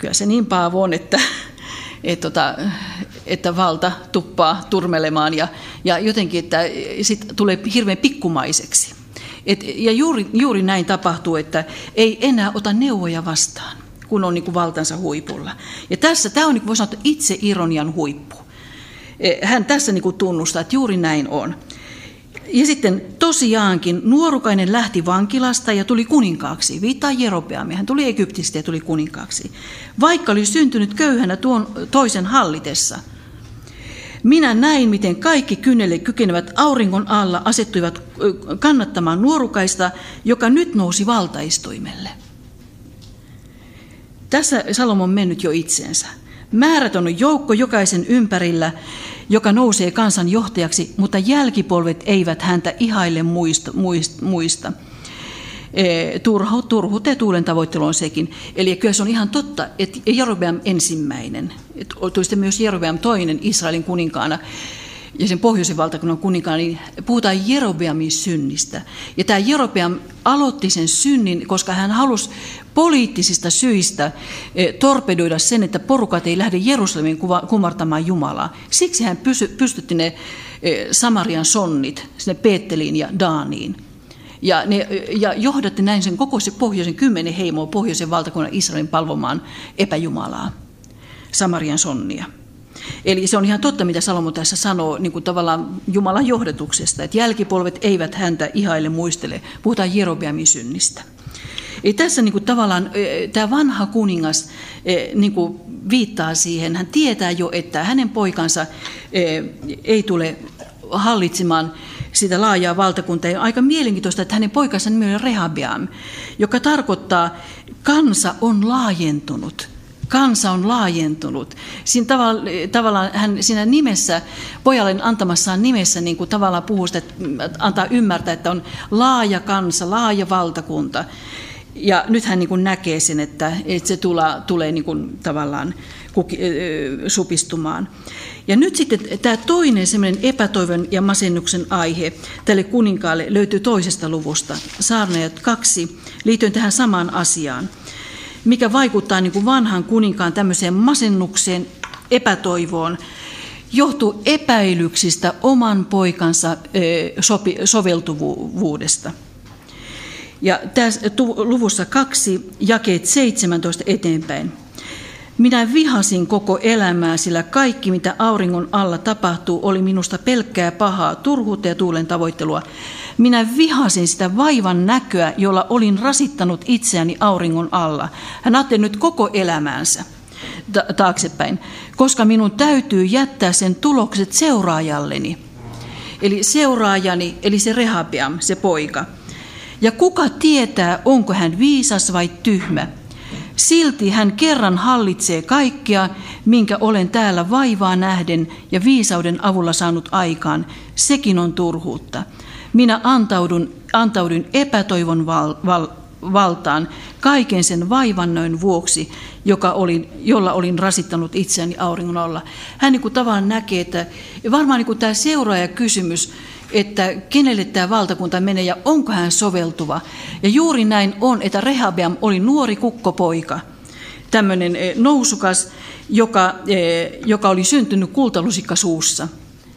kyllä se niin paavo on, että, et, tota, että valta tuppaa turmelemaan ja, ja jotenkin, että sit tulee hirveän pikkumaiseksi. Et, ja juuri, juuri näin tapahtuu, että ei enää ota neuvoja vastaan, kun on niin kuin valtansa huipulla. Ja tässä tämä on, niin kuin sanoa, itse ironian huippu. E, hän tässä niin kuin tunnustaa, että juuri näin on. ja sitten tosiaankin nuorukainen lähti vankilasta ja tuli kuninkaaksi. Viittaa Jerobeamia. Hän tuli Egyptistä ja tuli kuninkaaksi. Vaikka oli syntynyt köyhänä tuon toisen hallitessa. Minä näin, miten kaikki kynnelle kykenevät auringon alla asettuivat kannattamaan nuorukaista, joka nyt nousi valtaistuimelle. Tässä Salomon on mennyt jo itseensä. Määrätön joukko jokaisen ympärillä, joka nousee kansan johtajaksi, mutta jälkipolvet eivät häntä ihaille muista. muista. E, turhu, turhuuteen tuulen tavoittelu on sekin. Eli kyllä se on ihan totta, että Jerobeam ensimmäinen, että tuli myös Jerobeam toinen Israelin kuninkaana, ja sen pohjoisen valtakunnan kuninkaan, niin puhutaan Jerobeamin synnistä. Ja tämä Jerobeam aloitti sen synnin, koska hän halusi poliittisista syistä eh, torpedoida sen, että porukat ei lähde Jerusalemin kumartamaan Jumalaa. Siksi hän pystytti ne eh, Samarian sonnit sinne Peetteliin ja Daaniin. Ja, ne, ja johdatti näin sen koko se pohjoisen kymmenen heimoa pohjoisen valtakunnan Israelin palvomaan epäjumalaa, Samarian sonnia. Eli se on ihan totta, mitä Salomo tässä sanoo niin kuin tavallaan Jumalan johdatuksesta, että jälkipolvet eivät häntä ihaille muistele. Puhutaan Jerobeamin synnistä. Eli tässä niin kuin tavallaan tämä vanha kuningas niin kuin viittaa siihen, hän tietää jo, että hänen poikansa ei tule hallitsemaan sitä laajaa valtakuntaa. Ja aika mielenkiintoista, että hänen poikansa nimi on Rehabeam, joka tarkoittaa, kansa on laajentunut kansa on laajentunut. Siinä tavalla, tavallaan hän siinä nimessä, pojalle antamassaan nimessä niin kuin tavallaan puhuu sitä, että antaa ymmärtää, että on laaja kansa, laaja valtakunta. Ja nyt hän niin kuin näkee sen, että, että se tula, tulee niin kuin tavallaan supistumaan. Ja nyt sitten tämä toinen semmoinen epätoivon ja masennuksen aihe tälle kuninkaalle löytyy toisesta luvusta, saarneet kaksi, liittyen tähän samaan asiaan mikä vaikuttaa niin kuin vanhan kuninkaan tämmöiseen masennukseen, epätoivoon, johtuu epäilyksistä oman poikansa soveltuvuudesta. Ja tässä luvussa kaksi, jakeet 17 eteenpäin. Minä vihasin koko elämää, sillä kaikki mitä auringon alla tapahtuu oli minusta pelkkää pahaa, turhuutta ja tuulen tavoittelua. Minä vihasin sitä vaivan näköä, jolla olin rasittanut itseäni auringon alla. Hän ajatteli nyt koko elämäänsä taaksepäin, koska minun täytyy jättää sen tulokset seuraajalleni. Eli seuraajani, eli se Rehabeam, se poika. Ja kuka tietää, onko hän viisas vai tyhmä? Silti hän kerran hallitsee kaikkea, minkä olen täällä vaivaa nähden ja viisauden avulla saanut aikaan. Sekin on turhuutta. Minä antaudun, antaudun epätoivon val, val, valtaan kaiken sen vaivannoin vuoksi, joka oli, jolla olin rasittanut itseäni auringon alla. Hän niin kuin tavallaan näkee, että varmaan niin kuin tämä seuraaja kysymys, että kenelle tämä valtakunta menee ja onko hän soveltuva. Ja juuri näin on, että Rehabeam oli nuori kukkopoika, tämmöinen eh, nousukas, joka, eh, joka oli syntynyt kultalusikka suussa.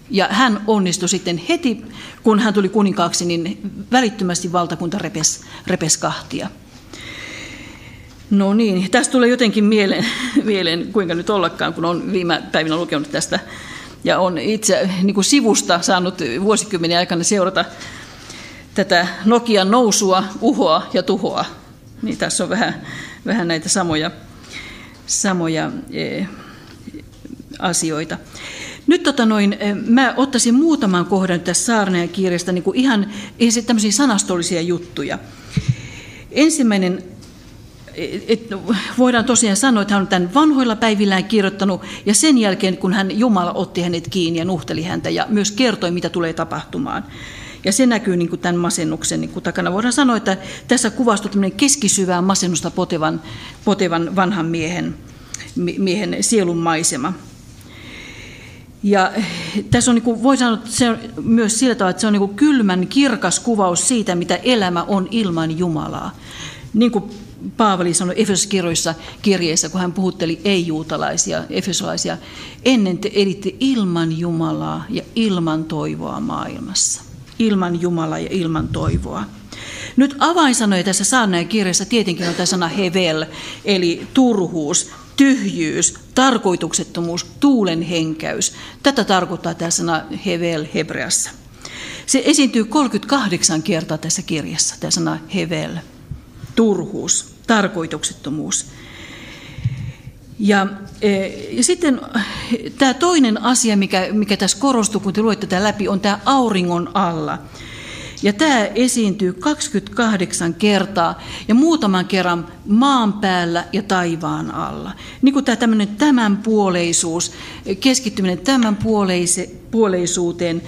Ja hän onnistui sitten heti, kun hän tuli kuninkaaksi, niin välittömästi valtakunta repes, repes kahtia. No niin, tästä tulee jotenkin mieleen, mieleen, kuinka nyt ollakaan, kun on viime päivinä lukenut tästä ja on itse niin kuin sivusta saanut vuosikymmenen aikana seurata tätä Nokian nousua, uhoa ja tuhoa. Niin tässä on vähän, vähän näitä samoja, samoja e, asioita. Nyt tota noin, e, mä ottaisin muutaman kohdan tästä Saarnajan kirjasta niin kuin ihan tämmöisiä sanastollisia juttuja. Ensimmäinen et voidaan tosiaan sanoa, että hän on tämän vanhoilla päivillään kirjoittanut, ja sen jälkeen, kun hän Jumala otti hänet kiinni ja nuhteli häntä, ja myös kertoi, mitä tulee tapahtumaan. Ja se näkyy niin kuin tämän masennuksen niin kuin takana. Voidaan sanoa, että tässä kuvastuu tämmöinen keskisyvää masennusta potevan, potevan vanhan miehen, miehen sielun maisema. Ja tässä on, niin kuin, voi sanoa, se on myös sillä tavalla, että se on niin kuin kylmän kirkas kuvaus siitä, mitä elämä on ilman Jumalaa. Niin kuin Paavali sanoi Efesoskirjoissa kirjeessä, kun hän puhutteli ei-juutalaisia, efesolaisia, ennen te elitte ilman Jumalaa ja ilman toivoa maailmassa. Ilman Jumalaa ja ilman toivoa. Nyt avainsanoja tässä saarnaajan kirjassa tietenkin on tämä sana hevel, eli turhuus, tyhjyys, tarkoituksettomuus, tuulen henkäys. Tätä tarkoittaa tämä sana hevel hebreassa. Se esiintyy 38 kertaa tässä kirjassa, tämä sana hevel, turhuus, tarkoituksettomuus. Ja, e, ja sitten tämä toinen asia, mikä, mikä tässä korostuu, kun te luette tätä läpi, on tämä auringon alla. Ja tämä esiintyy 28 kertaa ja muutaman kerran maan päällä ja taivaan alla. Niin kuin tämä tämmöinen tämänpuoleisuus, keskittyminen tämän puoleise, puoleisuuteen.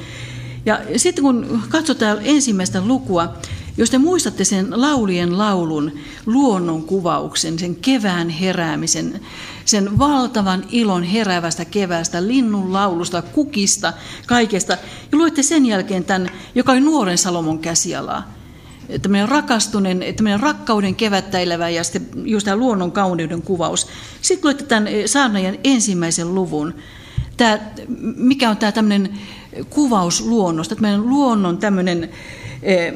Ja sitten kun katsotaan ensimmäistä lukua, jos te muistatte sen laulien laulun luonnon kuvauksen, sen kevään heräämisen, sen valtavan ilon heräävästä keväästä, linnun laulusta, kukista, kaikesta, ja luette sen jälkeen tämän, joka oli nuoren Salomon käsialaa. Tämmöinen rakastuneen, tämmöinen rakkauden kevättä elävä ja sitten just tämä luonnon kauneuden kuvaus. Sitten luette tämän saarnajan ensimmäisen luvun. Tämä, mikä on tämä tämmöinen kuvaus luonnosta, tämmöinen luonnon tämmöinen eh,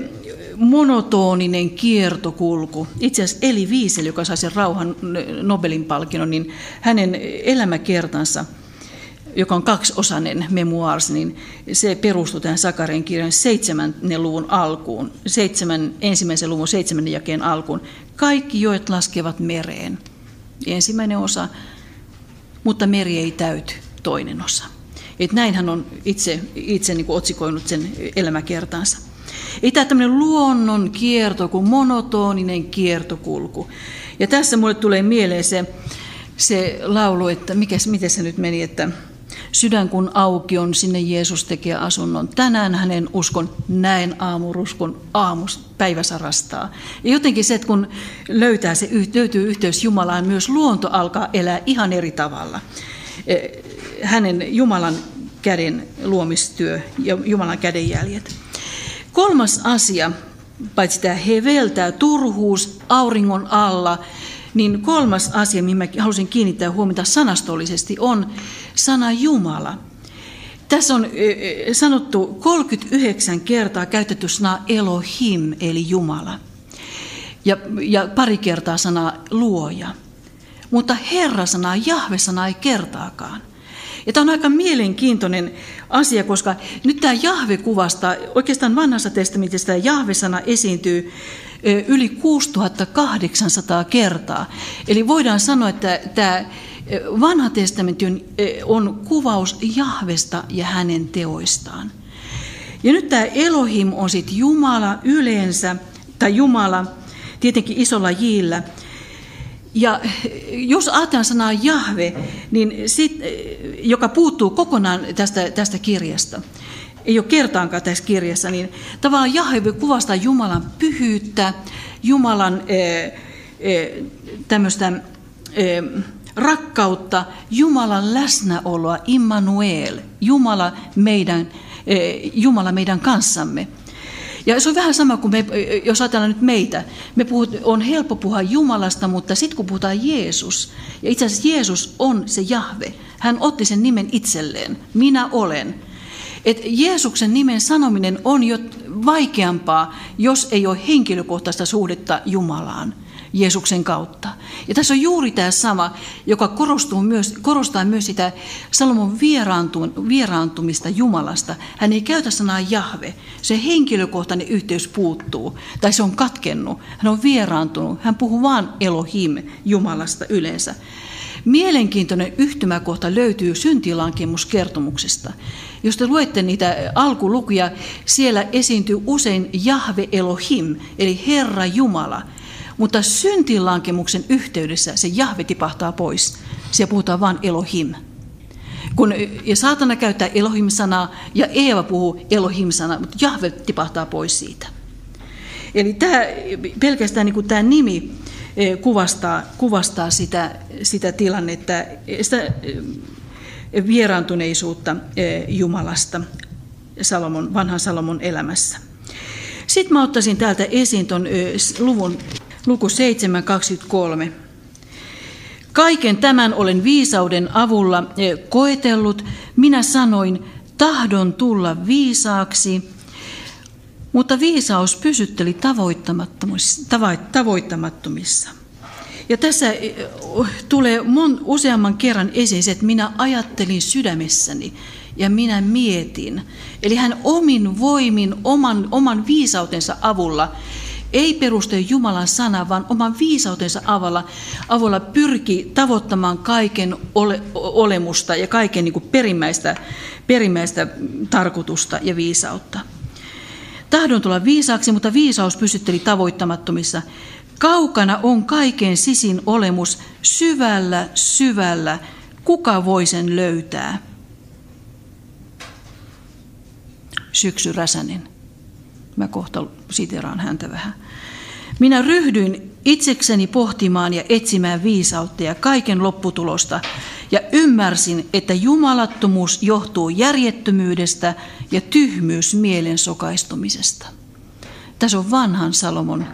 monotoninen kiertokulku. Itse asiassa Eli Wiesel, joka sai sen rauhan Nobelin palkinnon, niin hänen elämäkertansa, joka on kaksiosainen memoirs, niin se perustuu tähän Sakarien kirjan seitsemännen luvun alkuun, seitsemän, ensimmäisen luvun seitsemännen jakeen alkuun. Kaikki joet laskevat mereen. Ensimmäinen osa, mutta meri ei täyty, toinen osa. Et näin hän on itse, itse niin otsikoinut sen elämäkertansa. Ei tämä tämmöinen luonnon kierto kuin monotoninen kiertokulku. Ja tässä mulle tulee mieleen se, se laulu, että mikäs, miten se nyt meni, että sydän kun auki on, sinne Jeesus tekee asunnon. Tänään hänen uskon, näen aamuruskon, aamus päivä sarastaa. Ja jotenkin se, että kun löytää se, löytyy yhteys Jumalaan, myös luonto alkaa elää ihan eri tavalla. E, hänen Jumalan käden luomistyö ja Jumalan kädenjäljet. Kolmas asia, paitsi tämä hevel, tämä turhuus auringon alla, niin kolmas asia, mihin mä halusin kiinnittää huomiota sanastollisesti, on sana Jumala. Tässä on sanottu 39 kertaa käytetty sana Elohim, eli Jumala. Ja, ja pari kertaa sana luoja. Mutta Herra-sanaa, Jahve-sanaa ei kertaakaan. Ja tämä on aika mielenkiintoinen asia, koska nyt tämä Jahve kuvasta, oikeastaan vanhassa testamentissa tämä Jahve-sana esiintyy yli 6800 kertaa. Eli voidaan sanoa, että tämä vanha testamentti on, on kuvaus Jahvesta ja hänen teoistaan. Ja nyt tämä Elohim on sitten Jumala yleensä, tai Jumala tietenkin isolla jillä, ja jos ajatellaan sanaa Jahve, niin sit, joka puuttuu kokonaan tästä, tästä kirjasta, ei ole kertaankaan tässä kirjassa, niin tavallaan Jahve kuvastaa Jumalan pyhyyttä, Jumalan e, e, tämmöistä rakkautta, Jumalan läsnäoloa, Immanuel, Jumala meidän, Jumala meidän kanssamme. Ja se on vähän sama kuin me, jos ajatellaan nyt meitä. Me puhut, on helppo puhua Jumalasta, mutta sitten kun puhutaan Jeesus, ja itse asiassa Jeesus on se Jahve. Hän otti sen nimen itselleen. Minä olen. Et Jeesuksen nimen sanominen on jo vaikeampaa, jos ei ole henkilökohtaista suhdetta Jumalaan. Jeesuksen kautta. Ja tässä on juuri tämä sama, joka korostuu myös, korostaa myös sitä Salomon vieraantumista Jumalasta. Hän ei käytä sanaa Jahve. Se henkilökohtainen yhteys puuttuu, tai se on katkennut. Hän on vieraantunut. Hän puhuu vain Elohim Jumalasta yleensä. Mielenkiintoinen yhtymäkohta löytyy syntilankemuskertomuksesta. Jos te luette niitä alkulukuja, siellä esiintyy usein Jahve Elohim, eli Herra Jumala – mutta syntilankemuksen yhteydessä se Jahve tipahtaa pois. Siellä puhutaan vain Elohim. Kun, ja saatana käyttää Elohim-sanaa ja Eeva puhuu Elohim-sanaa, mutta Jahve tipahtaa pois siitä. Eli tämä, pelkästään niin kuin tämä nimi e, kuvastaa, kuvastaa sitä, sitä tilannetta, sitä e, vieraantuneisuutta e, Jumalasta Salomon, vanhan Salomon elämässä. Sitten mä ottaisin täältä esiin tuon luvun luku 7.23. Kaiken tämän olen viisauden avulla e, koetellut. Minä sanoin, tahdon tulla viisaaksi, mutta viisaus pysytteli tavoittamattomissa. Ja tässä e, tulee mon, useamman kerran esiin se, että minä ajattelin sydämessäni. ja minä mietin. Eli hän omin voimin, oman, oman viisautensa avulla, ei peruste Jumalan sana, vaan oman viisautensa avulla, avulla pyrki tavoittamaan kaiken ole, olemusta ja kaiken niin perimmäistä, perimmäistä tarkoitusta ja viisautta. Tahdon tulla viisaaksi, mutta viisaus pysytteli tavoittamattomissa. Kaukana on kaiken sisin olemus, syvällä, syvällä. Kuka voi sen löytää? Syksy Räsänen. Mä kohta siteraan häntä vähän. Minä ryhdyin itsekseni pohtimaan ja etsimään viisautta ja kaiken lopputulosta ja ymmärsin, että jumalattomuus johtuu järjettömyydestä ja tyhmyys mielen sokaistumisesta. Tässä on vanhan Salomon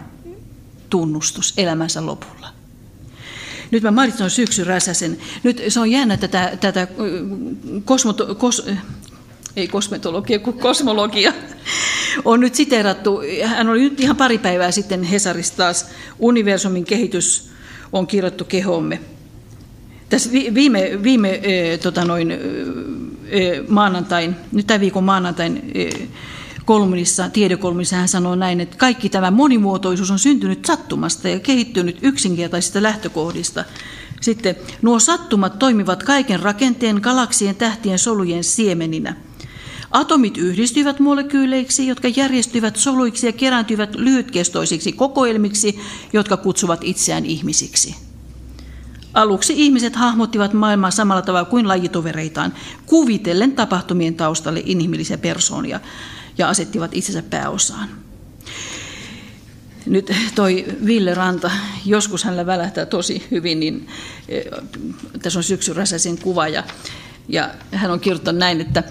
tunnustus elämänsä lopulla. Nyt mä mainitsin syksy Räsäsen. Nyt se on jännä tätä, tätä kosmot, kos, ei kosmetologia, kuin kosmologia, on nyt siteerattu. Hän oli nyt ihan pari päivää sitten Hesarissa taas. Universumin kehitys on kirjoittu kehomme. Tässä viime, viime tota noin, maanantain, nyt tämän viikon maanantain kolumnissa, tiedekolumnissa hän sanoo näin, että kaikki tämä monimuotoisuus on syntynyt sattumasta ja kehittynyt yksinkertaisista lähtökohdista. Sitten nuo sattumat toimivat kaiken rakenteen, galaksien, tähtien, solujen siemeninä. Atomit yhdistyivät molekyyleiksi, jotka järjestyivät soluiksi ja kerääntyivät lyhytkestoisiksi kokoelmiksi, jotka kutsuvat itseään ihmisiksi. Aluksi ihmiset hahmottivat maailmaa samalla tavalla kuin lajitovereitaan, kuvitellen tapahtumien taustalle inhimillisiä persoonia ja asettivat itsensä pääosaan. Nyt toi Ville Ranta, joskus hänellä välähtää tosi hyvin, niin eh, tässä on syksyräsäisen kuva ja, ja hän on kirjoittanut näin, että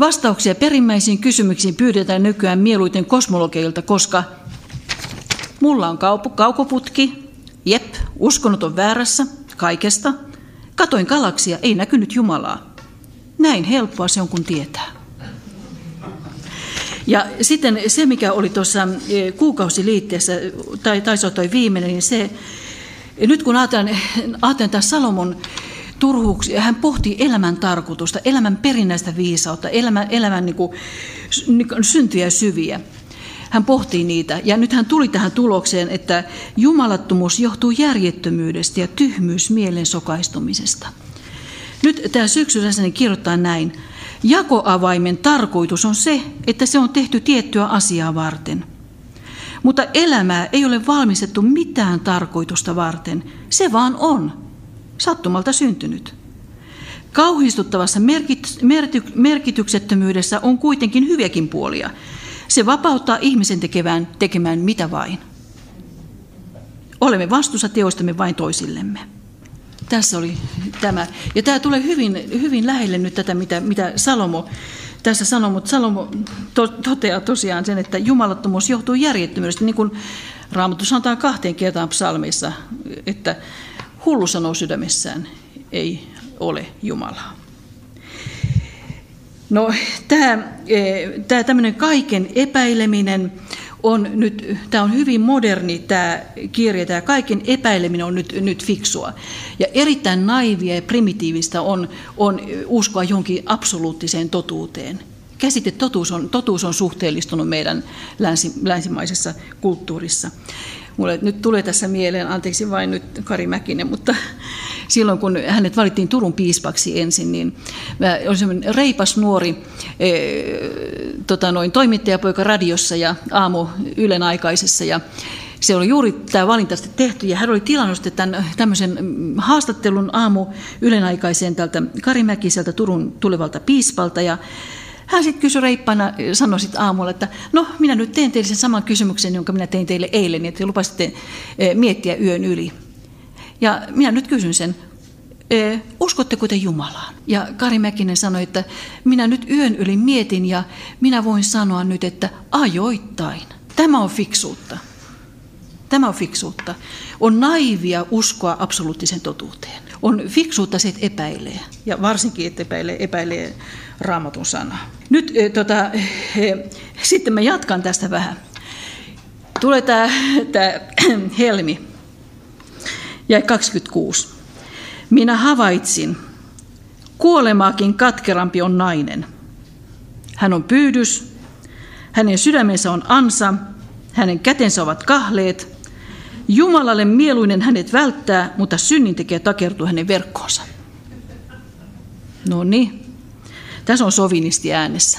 Vastauksia perimmäisiin kysymyksiin pyydetään nykyään mieluiten kosmologeilta, koska mulla on kaup- kaukoputki, jep, uskonut on väärässä, kaikesta. Katoin galaksia, ei näkynyt Jumalaa. Näin helppoa se on, kun tietää. Ja sitten se, mikä oli tuossa e, kuukausiliitteessä, tai taisi olla toi viimeinen, niin se, nyt kun ajatellaan, ajatellaan tämä Salomon turhuuksia. Hän pohtii elämän tarkoitusta, elämän perinnäistä viisautta, elämän, elämän niin kuin, niin kuin syntyjä syviä. Hän pohtii niitä ja nyt hän tuli tähän tulokseen, että jumalattomuus johtuu järjettömyydestä ja tyhmyys mielen sokaistumisesta. Nyt tämä syksyläiseni kirjoittaa näin. Jakoavaimen tarkoitus on se, että se on tehty tiettyä asiaa varten. Mutta elämää ei ole valmistettu mitään tarkoitusta varten. Se vaan on sattumalta syntynyt. Kauhistuttavassa merkityksettömyydessä on kuitenkin hyviäkin puolia. Se vapauttaa ihmisen tekevään, tekemään mitä vain. Olemme vastuussa teoistamme vain toisillemme. Tässä oli tämä. Ja tämä tulee hyvin, hyvin lähelle nyt tätä, mitä, mitä Salomo tässä sanoo, mutta Salomo to, toteaa tosiaan sen, että jumalattomuus johtuu järjettömyydestä, niin kuin Raamattu sanotaan kahteen kertaan psalmissa, että Hullu sanoo sydämessään, ei ole Jumalaa. No, tämä, e, tämä tämmöinen kaiken epäileminen on nyt, tämä on hyvin moderni tämä kirja, tämä kaiken epäileminen on nyt, nyt fiksua. Ja erittäin naivia ja primitiivistä on, on uskoa johonkin absoluuttiseen totuuteen. Käsite totuus on, totuus on suhteellistunut meidän länsi, länsimaisessa kulttuurissa. Mulle nyt tulee tässä mieleen, anteeksi vain nyt Kari Mäkinen, mutta silloin kun hänet valittiin Turun piispaksi ensin, niin mä olin semmoinen reipas nuori e, tota noin, toimittajapoika radiossa ja aamu Ylen aikaisessa. Ja se oli juuri tämä valinta tehty ja hän oli tilannut tämän, tämmöisen haastattelun aamu Ylen aikaiseen tältä Kari Mäkiseltä Turun tulevalta piispalta. Ja hän sitten kysyi reippana, sanoi sitten aamulla, että no minä nyt teen teille sen saman kysymyksen, jonka minä tein teille eilen, että lupasitte eh, miettiä yön yli. Ja minä nyt kysyn sen, eh, uskotteko te Jumalaan? Ja Kari Mäkinen sanoi, että minä nyt yön yli mietin ja minä voin sanoa nyt, että ajoittain. Tämä on fiksuutta. Tämä on fiksuutta. On naivia uskoa absoluuttisen totuuteen. On fiksuutta se, että epäilee. Ja varsinkin, että epäilee, epäilee raamatun sanaa. Nyt e, tota, e, sitten mä jatkan tästä vähän. Tulee tämä, tämä helmi. Ja 26. Minä havaitsin, Kuolemaakin katkerampi on nainen. Hän on pyydys, hänen sydämensä on ansa, hänen kätensä ovat kahleet. Jumalalle mieluinen hänet välttää, mutta synnin tekee takertuu hänen verkkoonsa. No niin, tässä on sovinisti äänessä.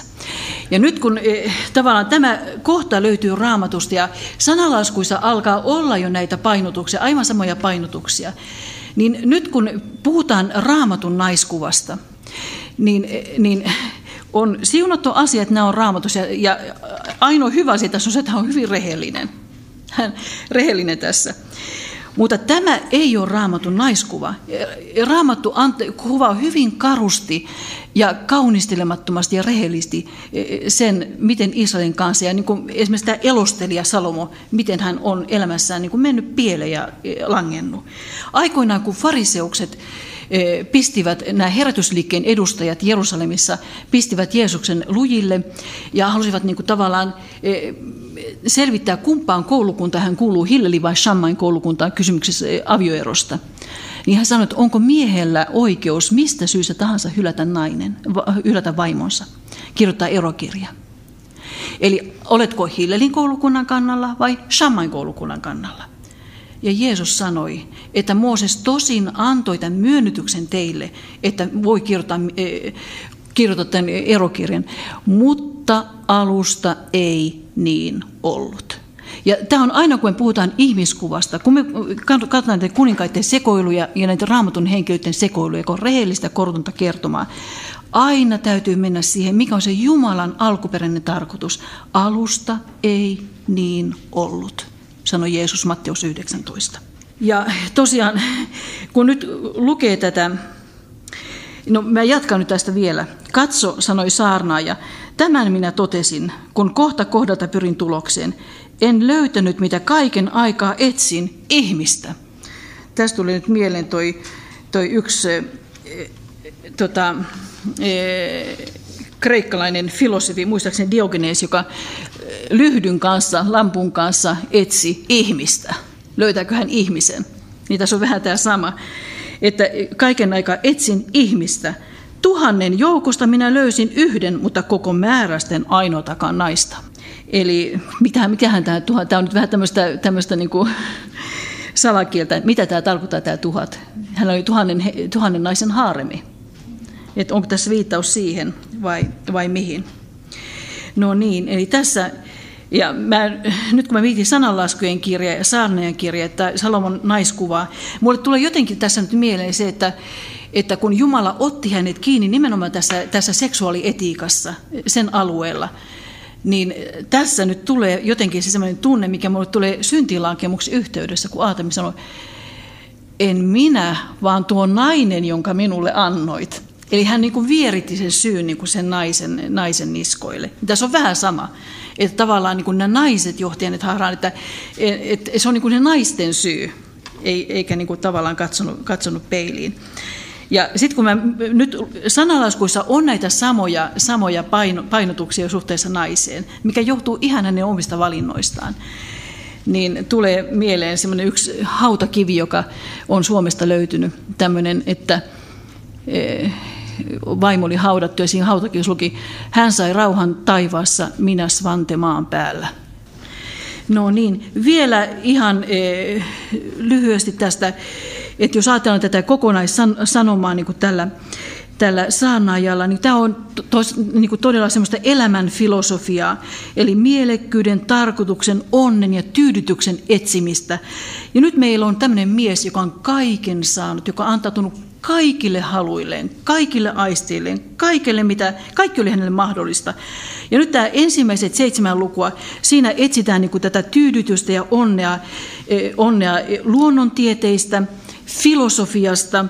Ja nyt kun eh, tavallaan tämä kohta löytyy raamatusta ja sanalaskuissa alkaa olla jo näitä painotuksia, aivan samoja painotuksia, niin nyt kun puhutaan raamatun naiskuvasta, niin, eh, niin on siunattu asia, että nämä on raamatus. Ja, ja ainoa hyvä asia tässä on se, että hän on hyvin rehellinen. Hän rehellinen tässä. Mutta tämä ei ole raamatun naiskuva. Raamattu kuvaa hyvin karusti ja kaunistelemattomasti ja rehellisesti sen, miten Israelin kanssa, ja niin kuin esimerkiksi tämä elostelija Salomo, miten hän on elämässään niin kuin mennyt pieleen ja langennut. Aikoinaan, kun fariseukset pistivät nämä herätysliikkeen edustajat Jerusalemissa, pistivät Jeesuksen lujille ja halusivat niin kuin tavallaan selvittää, kumpaan koulukunta hän kuuluu, Hilleli vai Shammain koulukuntaan kysymyksessä avioerosta. Niin hän sanoi, että onko miehellä oikeus mistä syystä tahansa hylätä nainen, hylätä vaimonsa, kirjoittaa erokirja. Eli oletko Hillelin koulukunnan kannalla vai Shammain koulukunnan kannalla? Ja Jeesus sanoi, että Mooses tosin antoi tämän myönnytyksen teille, että voi kirjoittaa, e, kirjoittaa tämän erokirjan, mutta alusta ei niin ollut. Ja tämä on aina, kun me puhutaan ihmiskuvasta, kun me katsotaan näitä kuninkaiden sekoiluja ja näitä raamatun henkilöiden sekoiluja, joka on rehellistä korutonta kertomaa, aina täytyy mennä siihen, mikä on se Jumalan alkuperäinen tarkoitus. Alusta ei niin ollut sanoi Jeesus Matteus 19. Ja tosiaan, kun nyt lukee tätä, no mä jatkan nyt tästä vielä. Katso, sanoi saarnaaja, tämän minä totesin, kun kohta kohdalta pyrin tulokseen. En löytänyt, mitä kaiken aikaa etsin, ihmistä. Tästä tuli nyt mieleen toi, toi yksi e, tota, e, kreikkalainen filosofi, muistaakseni Diogenes, joka lyhdyn kanssa, lampun kanssa etsi ihmistä. Löytääkö hän ihmisen? Niin tässä on vähän tämä sama, että kaiken aikaa etsin ihmistä. Tuhannen joukosta minä löysin yhden, mutta koko määrästen ainoatakaan naista. Eli mitä, mikähän tämä tuhat, tämä on nyt vähän tämmöistä, tämmöistä niin kuin salakieltä, mitä tämä tarkoittaa tämä tuhat. Hän oli tuhannen, tuhannen naisen haaremi. Että onko tässä viittaus siihen vai, vai mihin? No niin, eli tässä, ja mä, nyt kun mä mietin sananlaskujen kirja ja saarnajan kirja, että Salomon naiskuvaa, mulle tulee jotenkin tässä nyt mieleen se, että, että kun Jumala otti hänet kiinni nimenomaan tässä, tässä seksuaalietiikassa, sen alueella, niin tässä nyt tulee jotenkin se sellainen tunne, mikä mulle tulee syntilankemuksen yhteydessä, kun Aatami sanoi, en minä, vaan tuo nainen, jonka minulle annoit. Eli hän niin kuin vieritti sen syyn niin kuin sen naisen, naisen niskoille. Tässä on vähän sama. Että tavallaan niin kuin nämä naiset johti hänet harhaan, että, että se on niin kuin ne naisten syy, eikä niin kuin tavallaan katsonut, katsonut peiliin. Ja sitten kun mä, nyt sanalaskuissa on näitä samoja, samoja paino, painotuksia suhteessa naiseen, mikä johtuu ihan hänen omista valinnoistaan, niin tulee mieleen semmoinen yksi hautakivi, joka on Suomesta löytynyt, tämmöinen, että eh, vaimo oli haudattu ja siinä hautakirjassa luki, hän sai rauhan taivaassa, minä svante maan päällä. No niin, vielä ihan eh, lyhyesti tästä, että jos ajatellaan tätä kokonaissanomaa niin kuin tällä, tällä saanaajalla, niin tämä on tos, niin kuin todella semmoista elämän filosofiaa, eli mielekkyyden, tarkoituksen, onnen ja tyydytyksen etsimistä. Ja nyt meillä on tämmöinen mies, joka on kaiken saanut, joka on antautunut kaikille haluilleen, kaikille aisteilleen, kaikille mitä, kaikki oli hänelle mahdollista. Ja nyt tämä ensimmäiset seitsemän lukua, siinä etsitään niin kuin tätä tyydytystä ja onnea, e, onnea luonnontieteistä, filosofiasta,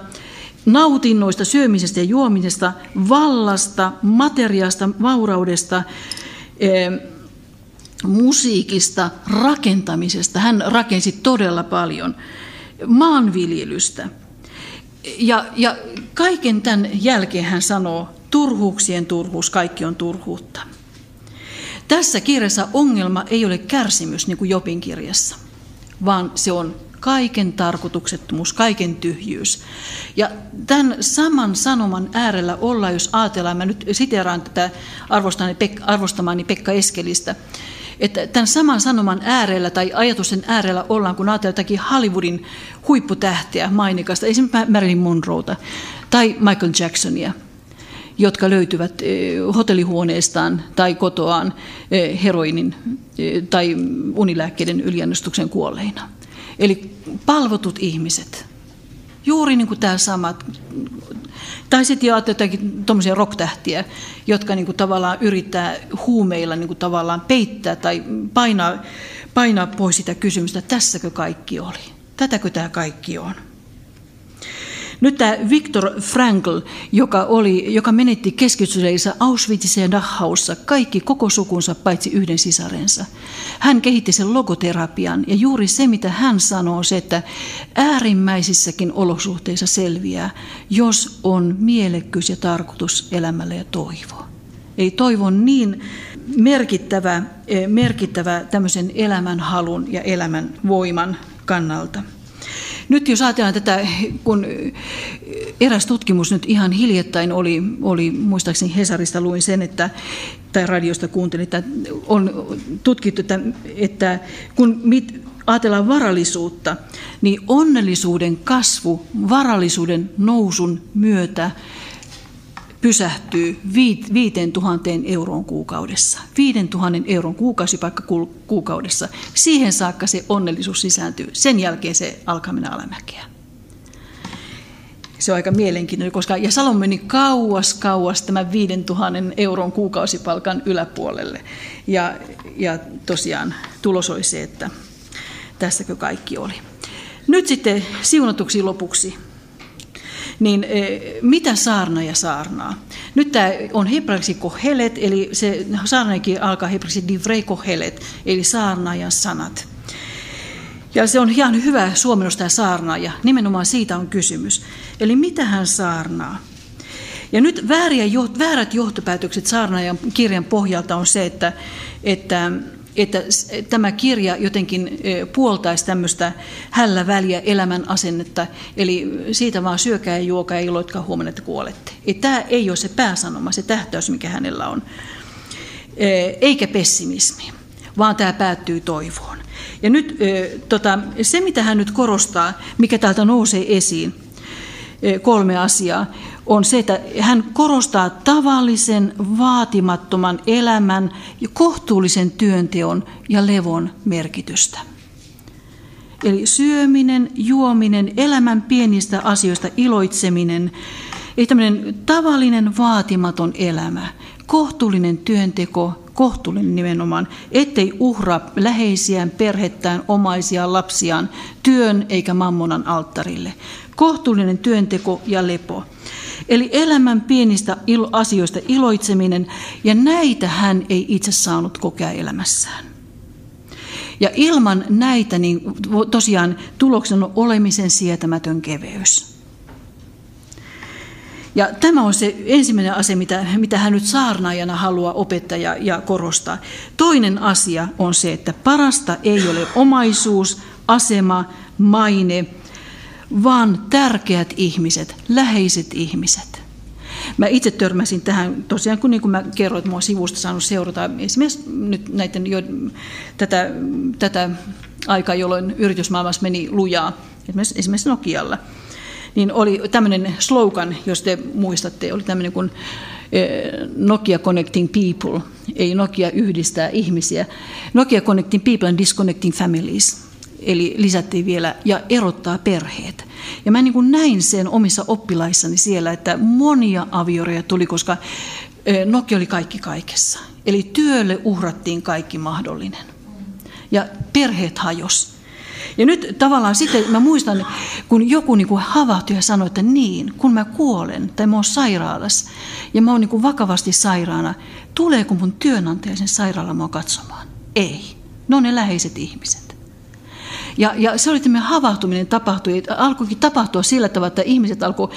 nautinnoista, syömisestä ja juomisesta, vallasta, materiaasta, vauraudesta, e, musiikista, rakentamisesta. Hän rakensi todella paljon. Maanviljelystä – ja, ja kaiken tämän jälkeen hän sanoo, turhuuksien turhuus, kaikki on turhuutta. Tässä kirjassa ongelma ei ole kärsimys, niin kuin Jopin kirjassa, vaan se on kaiken tarkoituksettomuus, kaiken tyhjyys. Ja tämän saman sanoman äärellä olla, jos ajatellaan, mä nyt siteraan tätä arvostamani Pekka Eskelistä, että tämän saman sanoman äärellä tai ajatusten äärellä ollaan, kun ajatellaan Hollywoodin huipputähteä mainikasta, esimerkiksi Marilyn Monroeta tai Michael Jacksonia, jotka löytyvät eh, hotellihuoneestaan tai kotoaan eh, heroinin eh, tai unilääkkeiden yliannostuksen kuolleina. Eli palvotut ihmiset, juuri niin kuin tämä sama. Tai sitten jotakin tuommoisia rocktähtiä, jotka niin kuin tavallaan yrittää huumeilla niin kuin tavallaan peittää tai painaa, painaa pois sitä kysymystä, tässäkö kaikki oli. Tätäkö tämä kaikki on? Nyt tämä Viktor Frankl, joka, oli, joka menetti keskitysleissä Auschwitzissa ja Dachaussa kaikki koko sukunsa paitsi yhden sisarensa. Hän kehitti sen logoterapian ja juuri se, mitä hän sanoo, on se, että äärimmäisissäkin olosuhteissa selviää, jos on mielekkyys ja tarkoitus elämällä ja toivo. Ei toivo niin merkittävä, eh, merkittävä tämmöisen elämän halun ja elämän voiman kannalta. Nyt jos ajatellaan tätä, kun eräs tutkimus nyt ihan hiljattain oli, oli muistaakseni Hesarista luin sen, että, tai radiosta kuuntelin, että on tutkittu, että, että kun mit, ajatellaan varallisuutta, niin onnellisuuden kasvu varallisuuden nousun myötä pysähtyy 5000 euroon kuukaudessa. 5000 euron kuukausipaikka kuukaudessa. Siihen saakka se onnellisuus sisääntyy. Sen jälkeen se alkaa mennä alamäkeä. Se on aika mielenkiintoinen, koska ja Salon meni kauas, kauas tämän 5000 euron kuukausipalkan yläpuolelle. Ja, ja tosiaan tulos oli se, että tässäkö kaikki oli. Nyt sitten siunatuksi lopuksi niin eh, mitä saarnaja saarnaa? Nyt tämä on hebraiksi kohelet, eli se saarnaajakin alkaa hebraiksi divrei kohelet, eli saarnaajan sanat. Ja se on ihan hyvä suomennos tämä saarnaaja, nimenomaan siitä on kysymys. Eli mitä hän saarnaa? Ja nyt väärät johtopäätökset saarnaajan kirjan pohjalta on se, että, että että tämä kirja jotenkin puoltaisi tämmöistä hällä väliä elämän asennetta, eli siitä vaan syökää ja juokaa ja iloitkaa huomenna, että kuolette. Et tämä ei ole se pääsanoma, se tähtäys, mikä hänellä on, eikä pessimismi, vaan tämä päättyy toivoon. Ja nyt tota, se, mitä hän nyt korostaa, mikä täältä nousee esiin, kolme asiaa, on se, että hän korostaa tavallisen, vaatimattoman elämän kohtuullisen työnteon ja levon merkitystä. Eli syöminen, juominen, elämän pienistä asioista iloitseminen, ei tämmöinen tavallinen, vaatimaton elämä, kohtuullinen työnteko, kohtuullinen nimenomaan, ettei uhraa läheisiään, perhettään, omaisia, lapsiaan, työn eikä mammonan alttarille. Kohtuullinen työnteko ja lepo. Eli elämän pienistä asioista iloitseminen, ja näitä hän ei itse saanut kokea elämässään. Ja ilman näitä niin tosiaan tuloksena on olemisen sietämätön keveys. Ja tämä on se ensimmäinen asia, mitä, mitä hän nyt saarnaajana haluaa opettaa ja, ja korostaa. Toinen asia on se, että parasta ei ole omaisuus, asema, maine, vaan tärkeät ihmiset, läheiset ihmiset. Mä itse törmäsin tähän, tosiaan kun niin kuin mä kerroin, että mua sivusta saanut seurata esimerkiksi nyt näiden, jo, tätä, tätä aikaa, jolloin yritysmaailmassa meni lujaa, esimerkiksi, Nokialla, niin oli tämmöinen slogan, jos te muistatte, oli tämmöinen kuin eh, Nokia Connecting People, ei Nokia yhdistää ihmisiä. Nokia Connecting People and Disconnecting Families eli lisättiin vielä, ja erottaa perheet. Ja mä niin kuin näin sen omissa oppilaissani siellä, että monia avioreja tuli, koska Nokia oli kaikki kaikessa. Eli työlle uhrattiin kaikki mahdollinen. Ja perheet hajos. Ja nyt tavallaan sitten mä muistan, kun joku niin kuin havahtui ja sanoi, että niin, kun mä kuolen tai mä oon sairaalassa ja mä oon niin kuin vakavasti sairaana, tuleeko mun työnantaja sen sairaalan mua katsomaan? Ei. Ne on ne läheiset ihmiset. Ja, ja se oli tämmöinen havahtuminen tapahtui, alkoikin tapahtua sillä tavalla, että ihmiset alkoi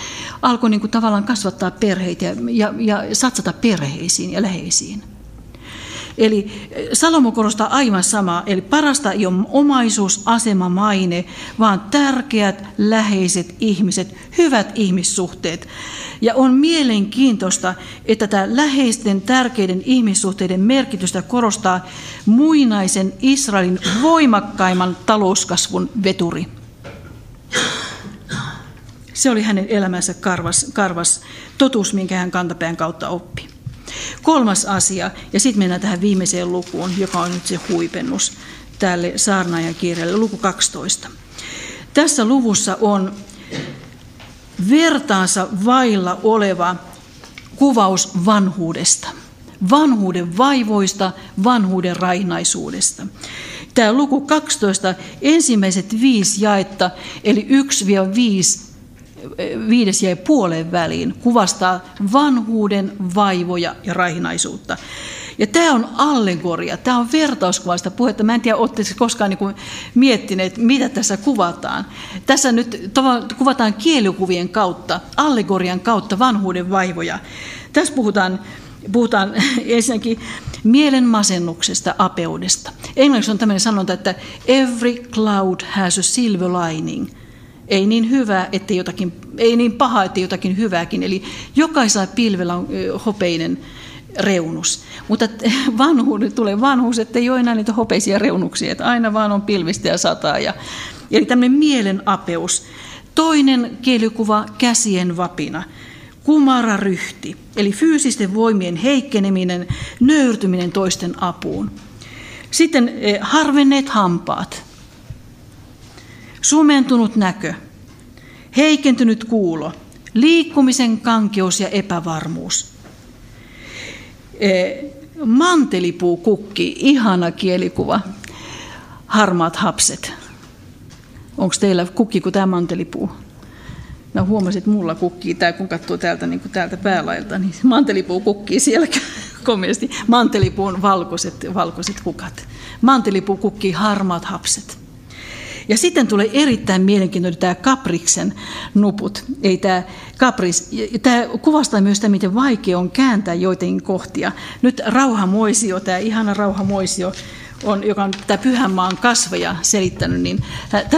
alkoi niin tavallaan kasvattaa perheitä ja, ja, ja satsata perheisiin ja läheisiin. Eli eh, Salomo korostaa aivan samaa, eli parasta ei ole omaisuus, asema, maine, vaan tärkeät, läheiset ihmiset, hyvät ihmissuhteet. Ja on mielenkiintoista, että tämä läheisten, tärkeiden ihmissuhteiden merkitystä korostaa muinaisen Israelin voimakkaimman talouskasvun veturi. Se oli hänen elämänsä karvas, karvas totuus, minkä hän kantapään kautta oppi. Kolmas asia, ja sitten mennään tähän viimeiseen lukuun, joka on nyt se huipennus tälle saarnaajan kirjalle, luku 12. Tässä luvussa on vertaansa vailla oleva kuvaus vanhuudesta. Vanhuuden vaivoista, vanhuuden rainaisuudesta. Tämä luku 12, ensimmäiset viisi jaetta, eli 1-5 viides jäi puoleen väliin, kuvastaa vanhuuden vaivoja ja raihinaisuutta. Ja tämä on allegoria, tämä on vertauskuvasta puhetta. Mä en tiedä, oletteko koskaan niin miettineet, mitä tässä kuvataan. Tässä nyt kuvataan kielikuvien kautta, allegorian kautta vanhuuden vaivoja. Tässä puhutaan, puhutaan ensinnäkin mielen masennuksesta, apeudesta. Englanniksi on tämmöinen sanonta, että every cloud has a silver lining – ei niin hyvä, että jotakin, ei niin paha, että jotakin hyvääkin. Eli jokaisella pilvellä on hopeinen reunus. Mutta vanhuuden tulee vanhuus, että ei ole enää niitä hopeisia reunuksia, että aina vaan on pilvistä ja sataa. Ja, eli tämmöinen mielen apeus. Toinen kielikuva, käsien vapina. Kumara ryhti, eli fyysisten voimien heikkeneminen, nöyrtyminen toisten apuun. Sitten harvenneet hampaat, sumentunut näkö, heikentynyt kuulo, liikkumisen kankeus ja epävarmuus. E, mantelipuu kukki, ihana kielikuva, harmaat hapset. Onko teillä kukki kuin tämä mantelipuu? No huomasin, että mulla kukkii tämä, kun katsoo täältä, niin täältä päälailta, niin mantelipuu kukkii siellä komeasti. Mantelipuun valkoiset, valkoiset kukat. Mantelipuu kukkii harmaat hapset. Ja sitten tulee erittäin mielenkiintoinen tämä kapriksen nuput. Ei tämä, kapris, tämä kuvastaa myös sitä, miten vaikea on kääntää joitakin kohtia. Nyt rauhamoisio, tämä ihana rauhamoisio, on, joka on tätä Pyhänmaan kasveja selittänyt, niin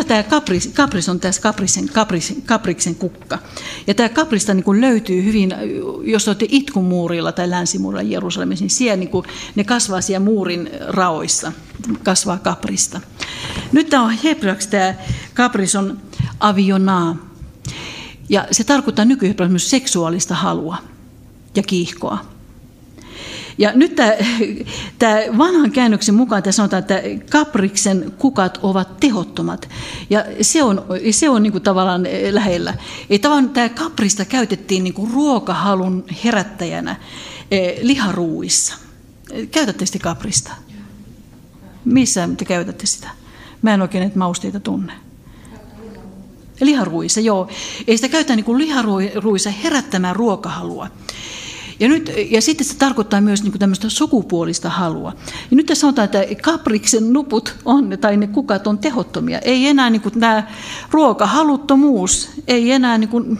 tämä kapris, kapris on tässä kaprisen, kapris, kapriksen kukka. Ja tämä kaprista niin kuin löytyy hyvin, jos olette itkumuurilla tai länsimuurilla Jerusalemissa, niin siellä niin kuin, ne kasvaa siellä muurin raoissa, kasvaa kaprista. Nyt tämä on hebraksi, tämä kapris on avionaa. Ja se tarkoittaa nykyhebraksi myös seksuaalista halua ja kiihkoa. Ja nyt tämä, tämä vanhan käännöksen mukaan tässä sanotaan, että kapriksen kukat ovat tehottomat. Ja se on, se on niin kuin tavallaan lähellä. Ei tavallaan tämä kaprista käytettiin niin kuin ruokahalun herättäjänä eh, liharuuissa. Käytätte sitä kaprista? Missä te käytätte sitä? Mä en oikein näitä mausteita tunne. Liharuissa, joo. Ei sitä käytä niin liharuissa herättämään ruokahalua. Ja, nyt, ja sitten se tarkoittaa myös niin tämmöistä sukupuolista halua. Ja nyt tässä sanotaan, että kapriksen nuput on, tai ne kukat on tehottomia. Ei enää niin kuin tämä ruokahaluttomuus, ei enää niin kuin,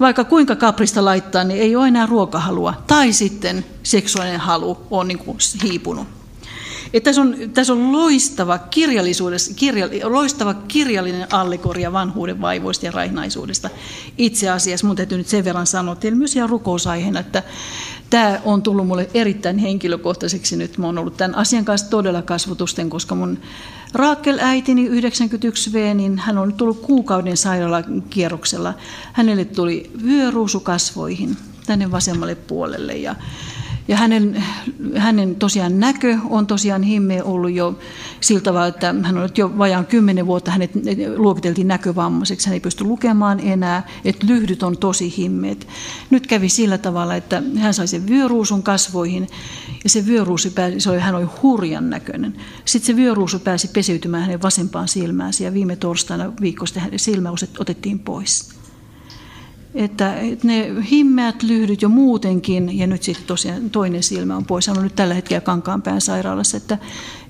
vaikka kuinka kaprista laittaa, niin ei ole enää ruokahalua. Tai sitten seksuaalinen halu on niin kuin hiipunut. Että tässä, on, tässä on loistava, kirjallisuudessa, kirja, loistava kirjallinen allegoria vanhuuden vaivoista ja raihnaisuudesta. Itse asiassa mun täytyy nyt sen verran sanoa teille myös ihan rukousaiheena, että tämä on tullut mulle erittäin henkilökohtaiseksi nyt. Mä oon ollut tämän asian kanssa todella kasvotusten, koska mun Raakel äitini 91V, niin hän on tullut kuukauden sairaalakierroksella. Hänelle tuli vyöruusu kasvoihin tänne vasemmalle puolelle ja ja hänen, hänen tosiaan näkö on tosiaan himmeä ollut jo sillä tavalla, että hän on jo vajaan kymmenen vuotta, hänet luokiteltiin näkövammaiseksi, hän ei pysty lukemaan enää, että lyhdyt on tosi himmeet. Nyt kävi sillä tavalla, että hän sai sen vyöruusun kasvoihin ja se vyöruusu pääsi, se oli, hän oli hurjan näköinen. Sitten se vyöruusu pääsi peseytymään hänen vasempaan silmäänsä ja viime torstaina viikosta hänen silmä otettiin pois. Että, ne himmeät lyhdyt jo muutenkin, ja nyt sitten tosiaan toinen silmä on pois. Hän on nyt tällä hetkellä Kankaanpään sairaalassa, että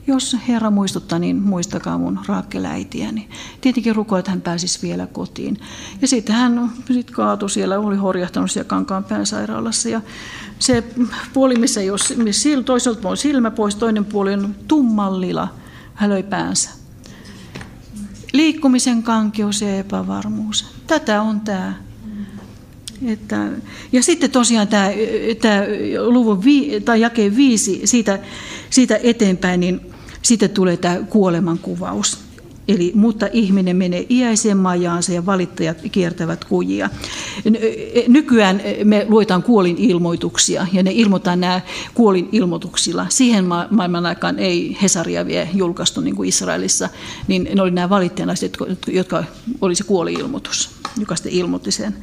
jos Herra muistuttaa, niin muistakaa mun raakkeläitiäni. Tietenkin rukoilet, että hän pääsisi vielä kotiin. Ja sitten hän sit kaatui siellä, oli horjahtanut siellä Kankaanpään sairaalassa. Ja se puoli, missä, jos, missä toiselta on silmä pois, toinen puoli on tummallila. Hän löi päänsä. Liikkumisen kankeus ja epävarmuus. Tätä on tämä että, ja sitten tosiaan tämä, tämä luvun vi, tai jakeen viisi siitä, siitä eteenpäin, niin sitten tulee tämä kuolemankuvaus. Eli, mutta ihminen menee iäiseen majaansa ja valittajat kiertävät kujia. Nykyään me luetaan kuolin ilmoituksia ja ne ilmoitetaan nämä kuolin ilmoituksilla. Siihen maailman aikaan ei Hesaria vielä julkaistu niin kuin Israelissa, niin ne oli nämä valittajanaiset, jotka oli se kuoli-ilmoitus, joka sitten ilmoitti sen.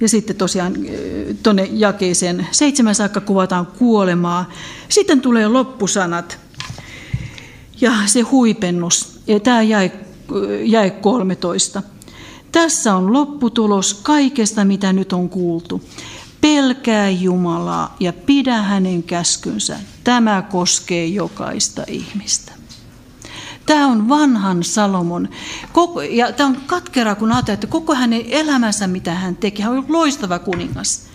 Ja sitten tosiaan tuonne jakeeseen seitsemän saakka kuvataan kuolemaa. Sitten tulee loppusanat ja se huipennus. Ja tämä jäi, jäi 13. Tässä on lopputulos kaikesta, mitä nyt on kuultu. Pelkää Jumalaa ja pidä hänen käskynsä. Tämä koskee jokaista ihmistä. Tämä on vanhan Salomon. Koko, ja tämä on katkera, kun ajatellaan, että koko hänen elämänsä, mitä hän teki, hän oli loistava kuningas.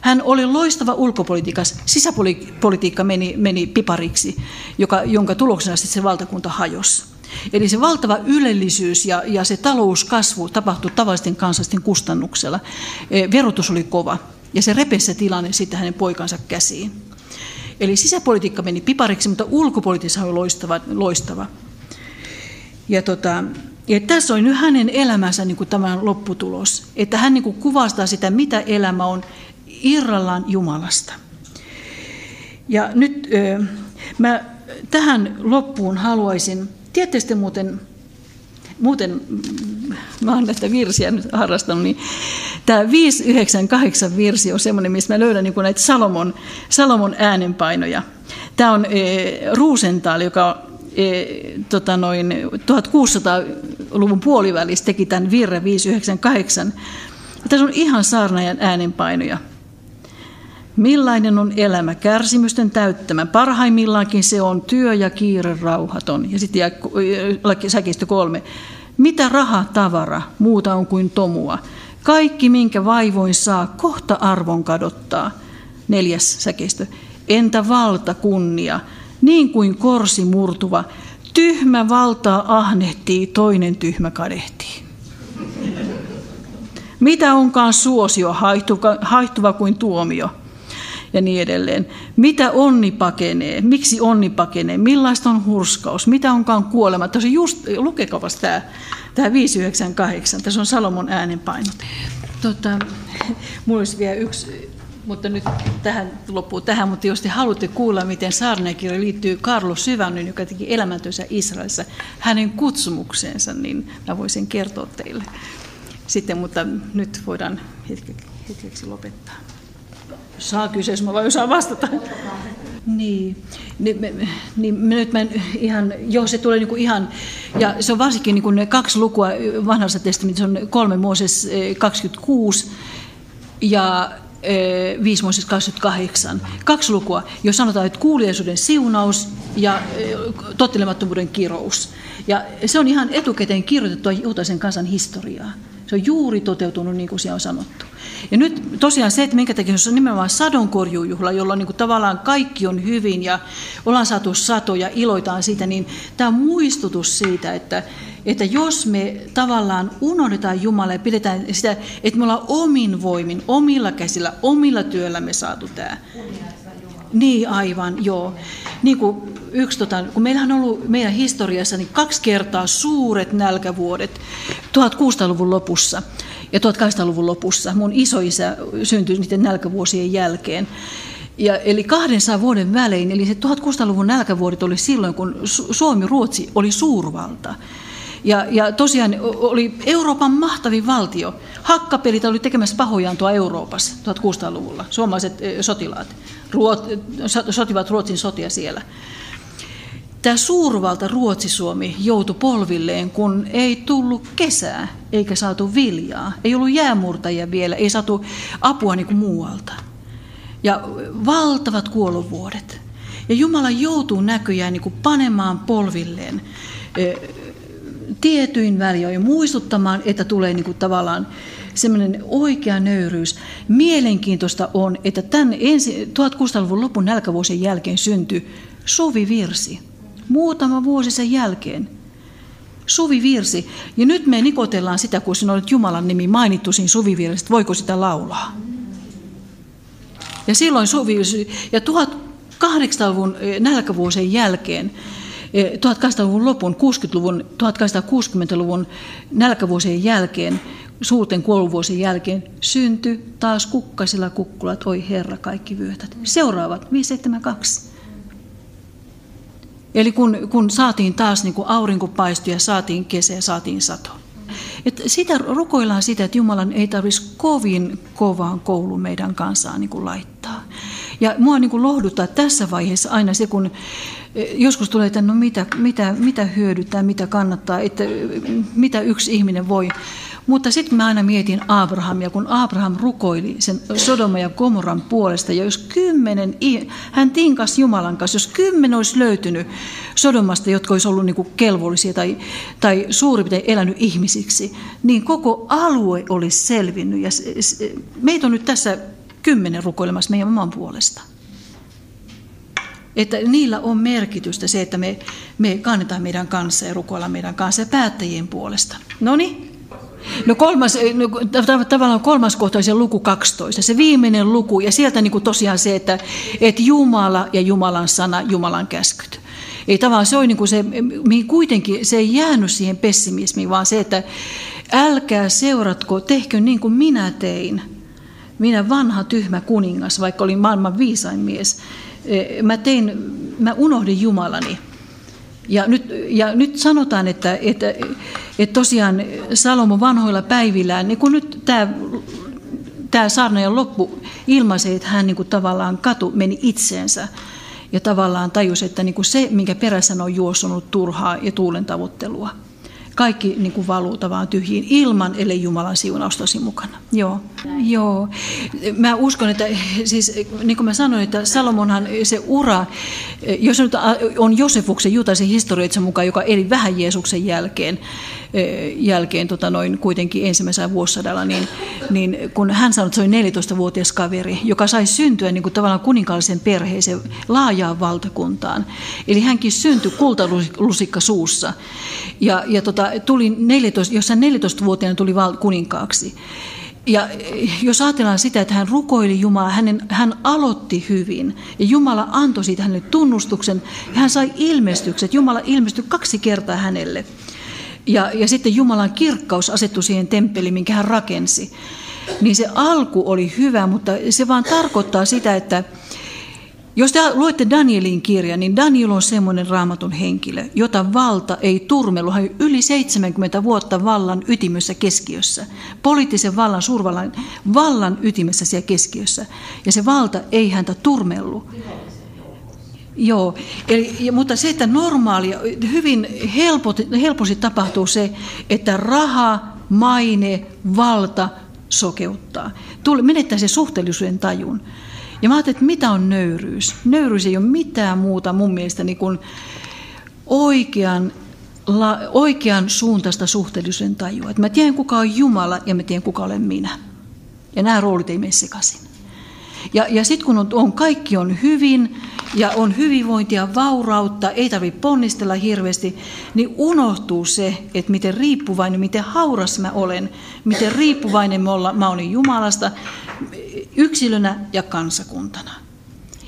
Hän oli loistava ulkopolitiikas. Sisäpolitiikka meni, meni pipariksi, joka, jonka tuloksena sitten se valtakunta hajosi. Eli se valtava ylellisyys ja, ja se talouskasvu tapahtui tavallisten kansalaisten kustannuksella. E, verotus oli kova ja se repesi tilanne sitten hänen poikansa käsiin. Eli sisäpolitiikka meni pipariksi, mutta ulkopolitiikka oli loistava. loistava. Ja, tota, ja tässä on nyt hänen elämänsä niin kuin tämän lopputulos, että hän niin kuin kuvastaa sitä, mitä elämä on irrallaan Jumalasta. Ja nyt mä tähän loppuun haluaisin, tietysti muuten, muuten mä oon näitä virsiä nyt harrastanut, niin tämä 598 virsi on semmoinen, missä mä löydän niin näitä Salomon, Salomon äänenpainoja. Tämä on Ruusental, joka e, tota noin 1600-luvun puolivälissä teki tämän virre 598. Tässä on ihan saarnaajan äänenpainoja. Millainen on elämä? Kärsimysten täyttämä. Parhaimmillaankin se on työ ja kiire rauhaton. Ja sitten säkistö kolme. Mitä raha, tavara, muuta on kuin tomua. Kaikki, minkä vaivoin saa, kohta arvon kadottaa. Neljäs säkeistö. Entä valta, kunnia, niin kuin korsi murtuva, tyhmä valtaa ahnehtii, toinen tyhmä kadehtii. Mitä onkaan suosio, haihtuva, kuin tuomio? ja niin edelleen. Mitä onni pakenee? Miksi onni pakenee? Millaista on hurskaus? Mitä onkaan kuolema? Tässä on just, lukekapas tämä, tämä 598. Tässä on Salomon äänenpainot. Tota, mulla olisi vielä yksi, mutta nyt tähän loppuu tähän, mutta jos te haluatte kuulla, miten saarnakirja liittyy Karlo Syvänyn, joka teki elämäntyönsä Israelissa, hänen kutsumukseensa, niin mä voisin kertoa teille sitten, mutta nyt voidaan hetkeksi lopettaa. Saa jos mä voin osaa vastata. Niin, niin, niin nyt mä ihan, joo se tulee niinku ihan, ja se on varsinkin niinku ne kaksi lukua vanhassa testamentissa, on kolme Mooses 26 eh, ja 5 eh, Mooses 28. Kaksi lukua, jos sanotaan, että kuuliaisuuden siunaus ja tottelemattomuuden kirous. Ja se on ihan etukäteen kirjoitettua juutaisen kansan historiaa. Se on juuri toteutunut niin kuin siellä on sanottu. Ja nyt tosiaan se, että minkä takia se on nimenomaan sadonkorjuujuhla, jolla niin kuin tavallaan kaikki on hyvin ja ollaan saatu sato ja iloitaan siitä, niin tämä on muistutus siitä, että, että jos me tavallaan unohdetaan Jumala ja pidetään sitä, että me ollaan omin voimin, omilla käsillä, omilla työllämme saatu tämä. Niin aivan, joo. Niin kuin yksi, tota, kun meillähän on ollut meidän historiassa niin kaksi kertaa suuret nälkävuodet 1600-luvun lopussa ja 1800-luvun lopussa. Mun isoisä syntyi niiden nälkävuosien jälkeen. Ja, eli 200 vuoden välein, eli se 1600-luvun nälkävuodet oli silloin, kun Suomi-Ruotsi oli suurvalta. Ja, ja tosiaan oli Euroopan mahtavin valtio. Hakkapelit oli tekemässä pahojaan tuo Euroopassa 1600-luvulla, suomalaiset sotilaat. Ruot, sotivat Ruotsin sotia siellä. Tämä suurvalta Ruotsi-Suomi joutui polvilleen, kun ei tullut kesää eikä saatu viljaa. Ei ollut jäämurtajia vielä, ei saatu apua niin kuin muualta. Ja valtavat kuolovuodet. Ja Jumala joutuu näköjään niin kuin panemaan polvilleen tietyin väliin muistuttamaan, että tulee niin kuin tavallaan semmoinen oikea nöyryys. Mielenkiintoista on, että tämän ensi, 1600-luvun lopun nälkävuosien jälkeen syntyi suvivirsi. Muutama vuosi sen jälkeen. Suvivirsi. Ja nyt me nikotellaan sitä, kun siinä on Jumalan nimi mainittu siinä suvivirsi, voiko sitä laulaa. Ja silloin suvivirsi, ja 1800-luvun eh, nälkävuosien jälkeen 1800-luvun eh, lopun, 60-luvun, 1860-luvun nälkävuosien jälkeen, suurten kuoluvuosien jälkeen, syntyi taas kukkasilla kukkulat, oi Herra, kaikki vyötät. Seuraavat, 572. Eli kun, kun saatiin taas niin kuin aurinko paistui ja saatiin kesä ja saatiin sato. Et sitä rukoillaan sitä, että Jumalan ei tarvitsisi kovin kovaan koulu meidän kansaan niin kuin laittaa. Ja mua niin kuin lohduttaa tässä vaiheessa aina se, kun eh, joskus tulee, että no mitä, mitä, mitä hyödyttää, mitä kannattaa, että mitä yksi ihminen voi. Mutta sitten mä aina mietin Abrahamia, kun Abraham rukoili sen Sodoma ja Gomoran puolesta, ja jos kymmenen, hän tinkas Jumalan kanssa, jos kymmenen olisi löytynyt Sodomasta, jotka olisi ollut niin kuin kelvollisia tai, tai suurin piirtein elänyt ihmisiksi, niin koko alue olisi selvinnyt. Ja meitä on nyt tässä kymmenen rukoilemassa meidän oman puolesta. Että niillä on merkitystä se, että me, me kannetaan meidän kanssa ja rukoillaan meidän kanssa ja päättäjien puolesta. No niin, No kolmas, no, tavallaan kolmas kohta on se luku 12, se viimeinen luku, ja sieltä niin kuin tosiaan se, että, että Jumala ja Jumalan sana, Jumalan käskyt. Ei tavallaan se on niin kuin se, kuitenkin se ei jäänyt siihen pessimismiin, vaan se, että älkää seuratko, tehkö niin kuin minä tein. Minä vanha tyhmä kuningas, vaikka olin maailman viisain mies. E, mä tein, mä unohdin Jumalani. Ja nyt, ja nyt sanotaan, että, että, että tosiaan Salomo vanhoilla päivillään, niin kun nyt tämä, tämä saarnajan loppu ilmaisee, että hän niin kuin tavallaan katu meni itseensä ja tavallaan tajusi, että niin kuin se, minkä perässä on juossunut turhaa ja tuulen tavoittelua – kaikki niin kuin valuu vaan tyhjiin ilman, ellei Jumalan siunaus tosi mukana. Joo. Joo. Mä uskon, että siis, niin kuin mä sanoin, että Salomonhan se ura, jos nyt on Josefuksen Jutaisen historioitsen mukaan, joka eli vähän Jeesuksen jälkeen, jälkeen tota noin kuitenkin ensimmäisellä vuosisadalla, niin, niin kun hän sanoi, että se oli 14-vuotias kaveri, joka sai syntyä niin kuin tavallaan kuninkaallisen perheeseen laajaan valtakuntaan. Eli hänkin syntyi kultalusikka suussa. Ja, ja tota, tuli 14, jossain 14-vuotiaana tuli kuninkaaksi. Ja jos ajatellaan sitä, että hän rukoili Jumalaa, hänen, hän aloitti hyvin ja Jumala antoi siitä hänelle tunnustuksen ja hän sai ilmestykset. Jumala ilmestyi kaksi kertaa hänelle. Ja, ja sitten Jumalan kirkkaus asettui siihen temppeliin, minkä hän rakensi. Niin se alku oli hyvä, mutta se vaan tarkoittaa sitä, että jos te luette Danielin kirjan, niin Daniel on semmoinen raamatun henkilö, jota valta ei turmelu. Hän yli 70 vuotta vallan ytimessä keskiössä. Poliittisen vallan, suurvallan vallan ytimessä siellä keskiössä. Ja se valta ei häntä turmellu. Joo, eli, mutta se, että normaali, hyvin helposti, helposti tapahtuu se, että raha, maine, valta sokeuttaa. Tuli, menettää se suhteellisuuden tajun. Ja mä ajattelin, että mitä on nöyryys? Nöyryys ei ole mitään muuta mun mielestäni kuin oikean, la, oikean suuntaista suhteellisuuden tajua. Että mä tiedän, kuka on Jumala ja mä tiedän, kuka olen minä. Ja nämä roolit ei mene sekaisin. Ja, ja sitten kun on, on, kaikki on hyvin ja on hyvinvointia, vaurautta, ei tarvitse ponnistella hirveästi, niin unohtuu se, että miten riippuvainen, miten hauras mä olen, miten riippuvainen mä, olla, mä olen Jumalasta yksilönä ja kansakuntana.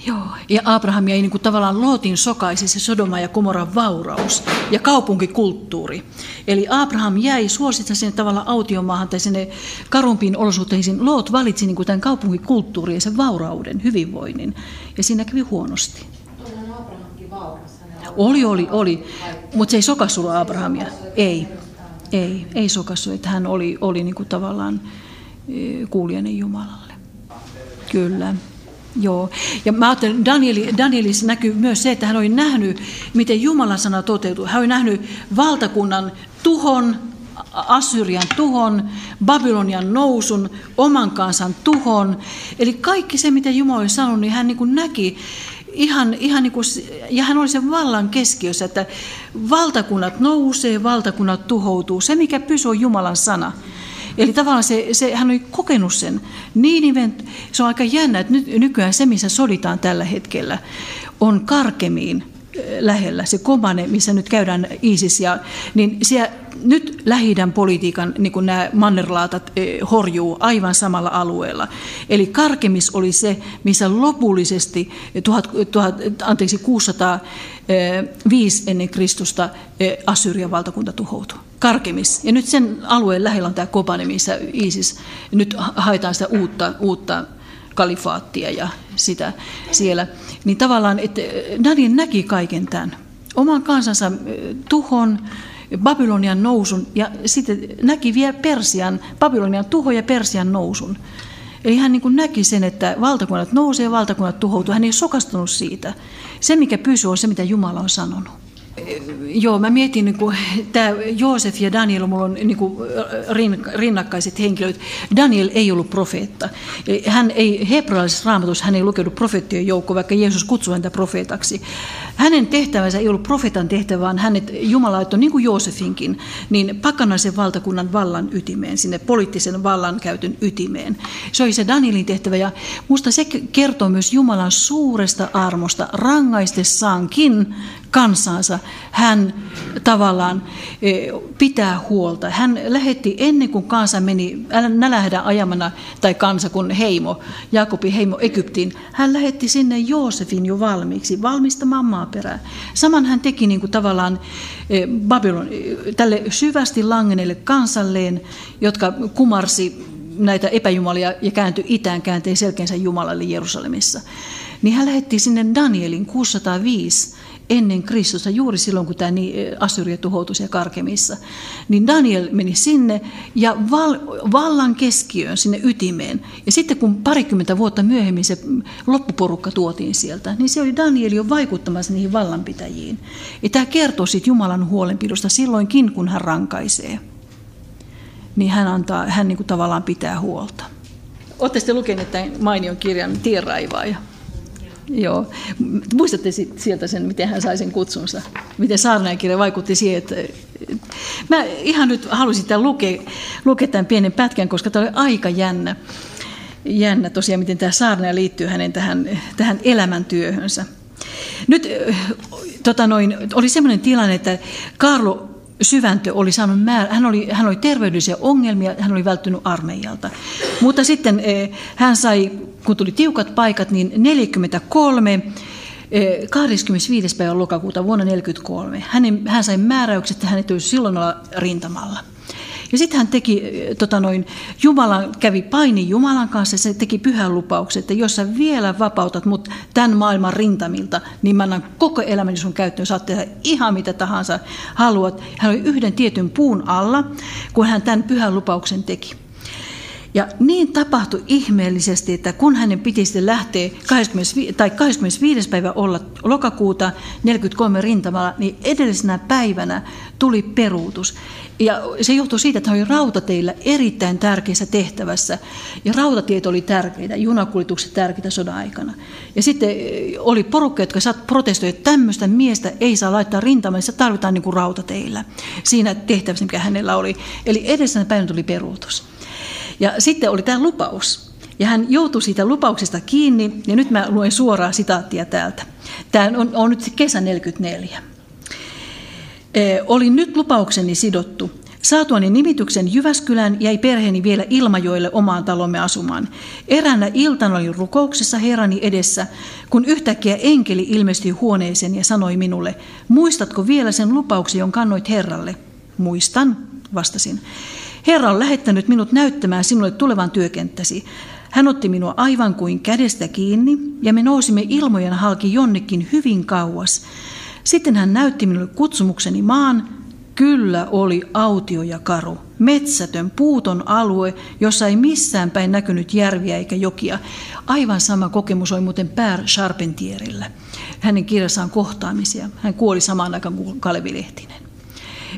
Joo. Ja Abraham jäi niin kuin tavallaan Lootin sokaisi se Sodoma ja Komoran vauraus ja kaupunkikulttuuri. Eli Abraham jäi suositsa sinne tavallaan autiomaahan tai sinne karumpiin olosuhteisiin. Loot valitsi niin kuin tämän kaupunkikulttuurin ja sen vaurauden, hyvinvoinnin. Ja siinä kävi huonosti. Oli, oli, oli. Mutta se ei sokassu Abrahamia. Ei, ei, ei sokassu. Että hän oli, oli niin kuin tavallaan eh, kuulijainen Jumalalle. Kyllä. Joo, ja mä ajattelen, Danieli, Danielis näkyy myös se, että hän oli nähnyt, miten Jumalan sana toteutuu. Hän oli nähnyt valtakunnan tuhon, Assyrian tuhon, Babylonian nousun, oman kansan tuhon. Eli kaikki se, mitä Jumala oli sanonut, niin hän niin kuin näki ihan, ihan niin kuin, ja hän oli sen vallan keskiössä, että valtakunnat nousee, valtakunnat tuhoutuu. Se, mikä pysyy, Jumalan sana. Eli tavallaan se, se, hän oli kokenut sen. Niin, se on aika jännä, että nyt, nykyään se, missä soditaan tällä hetkellä, on karkemiin lähellä, se Kobane, missä nyt käydään ISIS, ja, niin siellä nyt lähi politiikan niin kuin nämä mannerlaatat horjuu aivan samalla alueella. Eli Karkemis oli se, missä lopullisesti 1000, 1000, anteeksi, 605 ennen Kristusta Assyrian valtakunta tuhoutui. Karkemis. Ja nyt sen alueen lähellä on tämä Kobane, missä ISIS, nyt haetaan sitä uutta, uutta kalifaattia ja sitä siellä. Niin tavallaan, että Daniel näki kaiken tämän. Oman kansansa tuhon, Babylonian nousun ja sitten näki vielä Persian, Babylonian tuho ja Persian nousun. Eli hän niin kuin näki sen, että valtakunnat nousee ja valtakunnat tuhoutuu. Hän ei sokastunut siitä. Se, mikä pysyy, on se, mitä Jumala on sanonut. Joo, mä mietin, niin tämä Joosef ja Daniel, mulla on niin kuin, rinnakkaiset henkilöt. Daniel ei ollut profeetta. Hän ei, hebrealaisessa raamatussa hän ei lukenut profeettien joukko, vaikka Jeesus kutsui häntä profeetaksi. Hänen tehtävänsä ei ollut profeetan tehtävä, vaan hänet Jumala laittoi, niin kuin Joosefinkin, niin pakanaisen valtakunnan vallan ytimeen, sinne poliittisen vallankäytön ytimeen. Se oli se Danielin tehtävä ja minusta se kertoo myös Jumalan suuresta armosta rangaistessaankin kansansa. Hän tavallaan e, pitää huolta. Hän lähetti ennen kuin kansa meni nälähdä ajamana, tai kansa kun heimo, Jakobin heimo Egyptiin, hän lähetti sinne Joosefin jo valmiiksi, valmistamaan maaperää. Saman hän teki niin kuin tavallaan e, Babylon, tälle syvästi langeneelle kansalleen, jotka kumarsi näitä epäjumalia ja kääntyi itään, kääntyi selkeänsä Jumalalle Jerusalemissa. Niin hän lähetti sinne Danielin 605 ennen Kristusta, juuri silloin kun tämä Assyria tuhoutui siellä Karkemissa, niin Daniel meni sinne ja val, vallan keskiöön, sinne ytimeen. Ja sitten kun parikymmentä vuotta myöhemmin se loppuporukka tuotiin sieltä, niin se oli Daniel jo vaikuttamassa niihin vallanpitäjiin. Ja tämä kertoo siitä Jumalan huolenpidosta silloinkin, kun hän rankaisee. Niin hän, antaa, hän niin kuin tavallaan pitää huolta. Olette sitten lukeneet tämän mainion kirjan Tienraivaaja? Joo. Muistatte sieltä sen, miten hän sai sen kutsunsa? Miten saarnaakirja vaikutti siihen, että... Mä ihan nyt halusin tämän lukea, lukea tämän pienen pätkän, koska tämä oli aika jännä. Jännä tosiaan, miten tämä saarnaaja liittyy hänen tähän, tähän elämäntyöhönsä. Nyt tota noin, oli sellainen tilanne, että Karlo Syväntö oli saanut määrä, hän oli, hän oli terveydellisiä ongelmia, hän oli välttynyt armeijalta. Mutta sitten eh, hän sai, kun tuli tiukat paikat, niin 43 25. Eh, päivä lokakuuta vuonna 1943 hän, hän sai määräykset, että hän ei silloin olla rintamalla. Ja sitten hän teki, tota noin, Jumala kävi paini Jumalan kanssa ja se teki pyhän lupauksen, että jos sä vielä vapautat mut tämän maailman rintamilta, niin mä annan koko elämäni sun käyttöön, saat tehdä ihan mitä tahansa haluat. Hän oli yhden tietyn puun alla, kun hän tämän pyhän lupauksen teki. Ja niin tapahtui ihmeellisesti, että kun hänen piti sitten lähteä 25, tai 25. päivä olla lokakuuta 43 rintamalla, niin edellisenä päivänä tuli peruutus. Ja se johtui siitä, että hän oli rautateillä erittäin tärkeässä tehtävässä. Ja rautatiet oli tärkeitä, junakuljetukset tärkeitä sodan aikana. Ja sitten eh, oli porukka, jotka protestoivat, että tämmöistä miestä ei saa laittaa rintamalle, se tarvitaan niin kuin rautateillä. Siinä tehtävässä, mikä hänellä oli. Eli edellisenä päivänä tuli peruutus. Ja sitten oli tämä lupaus. Ja hän joutui siitä lupauksesta kiinni, ja nyt mä luen suoraa sitaattia täältä. Tämä on, on nyt kesä 44. E, olin nyt lupaukseni sidottu. Saatuani nimityksen Jyväskylään jäi perheeni vielä Ilmajoelle omaan talomme asumaan. Eräänä iltana olin rukouksessa herrani edessä, kun yhtäkkiä enkeli ilmestyi huoneeseen ja sanoi minulle, muistatko vielä sen lupauksen, jonka kannoit Herralle? Muistan, vastasin. Herra on lähettänyt minut näyttämään sinulle tulevan työkenttäsi. Hän otti minua aivan kuin kädestä kiinni ja me nousimme ilmojen halki jonnekin hyvin kauas. Sitten hän näytti minulle kutsumukseni maan Kyllä oli autio ja karu, metsätön, puuton alue, jossa ei missään päin näkynyt järviä eikä jokia. Aivan sama kokemus oli muuten Pär Charpentierillä. Hänen kirjassaan kohtaamisia. Hän kuoli samaan aikaan kuin Kalevi Lehtinen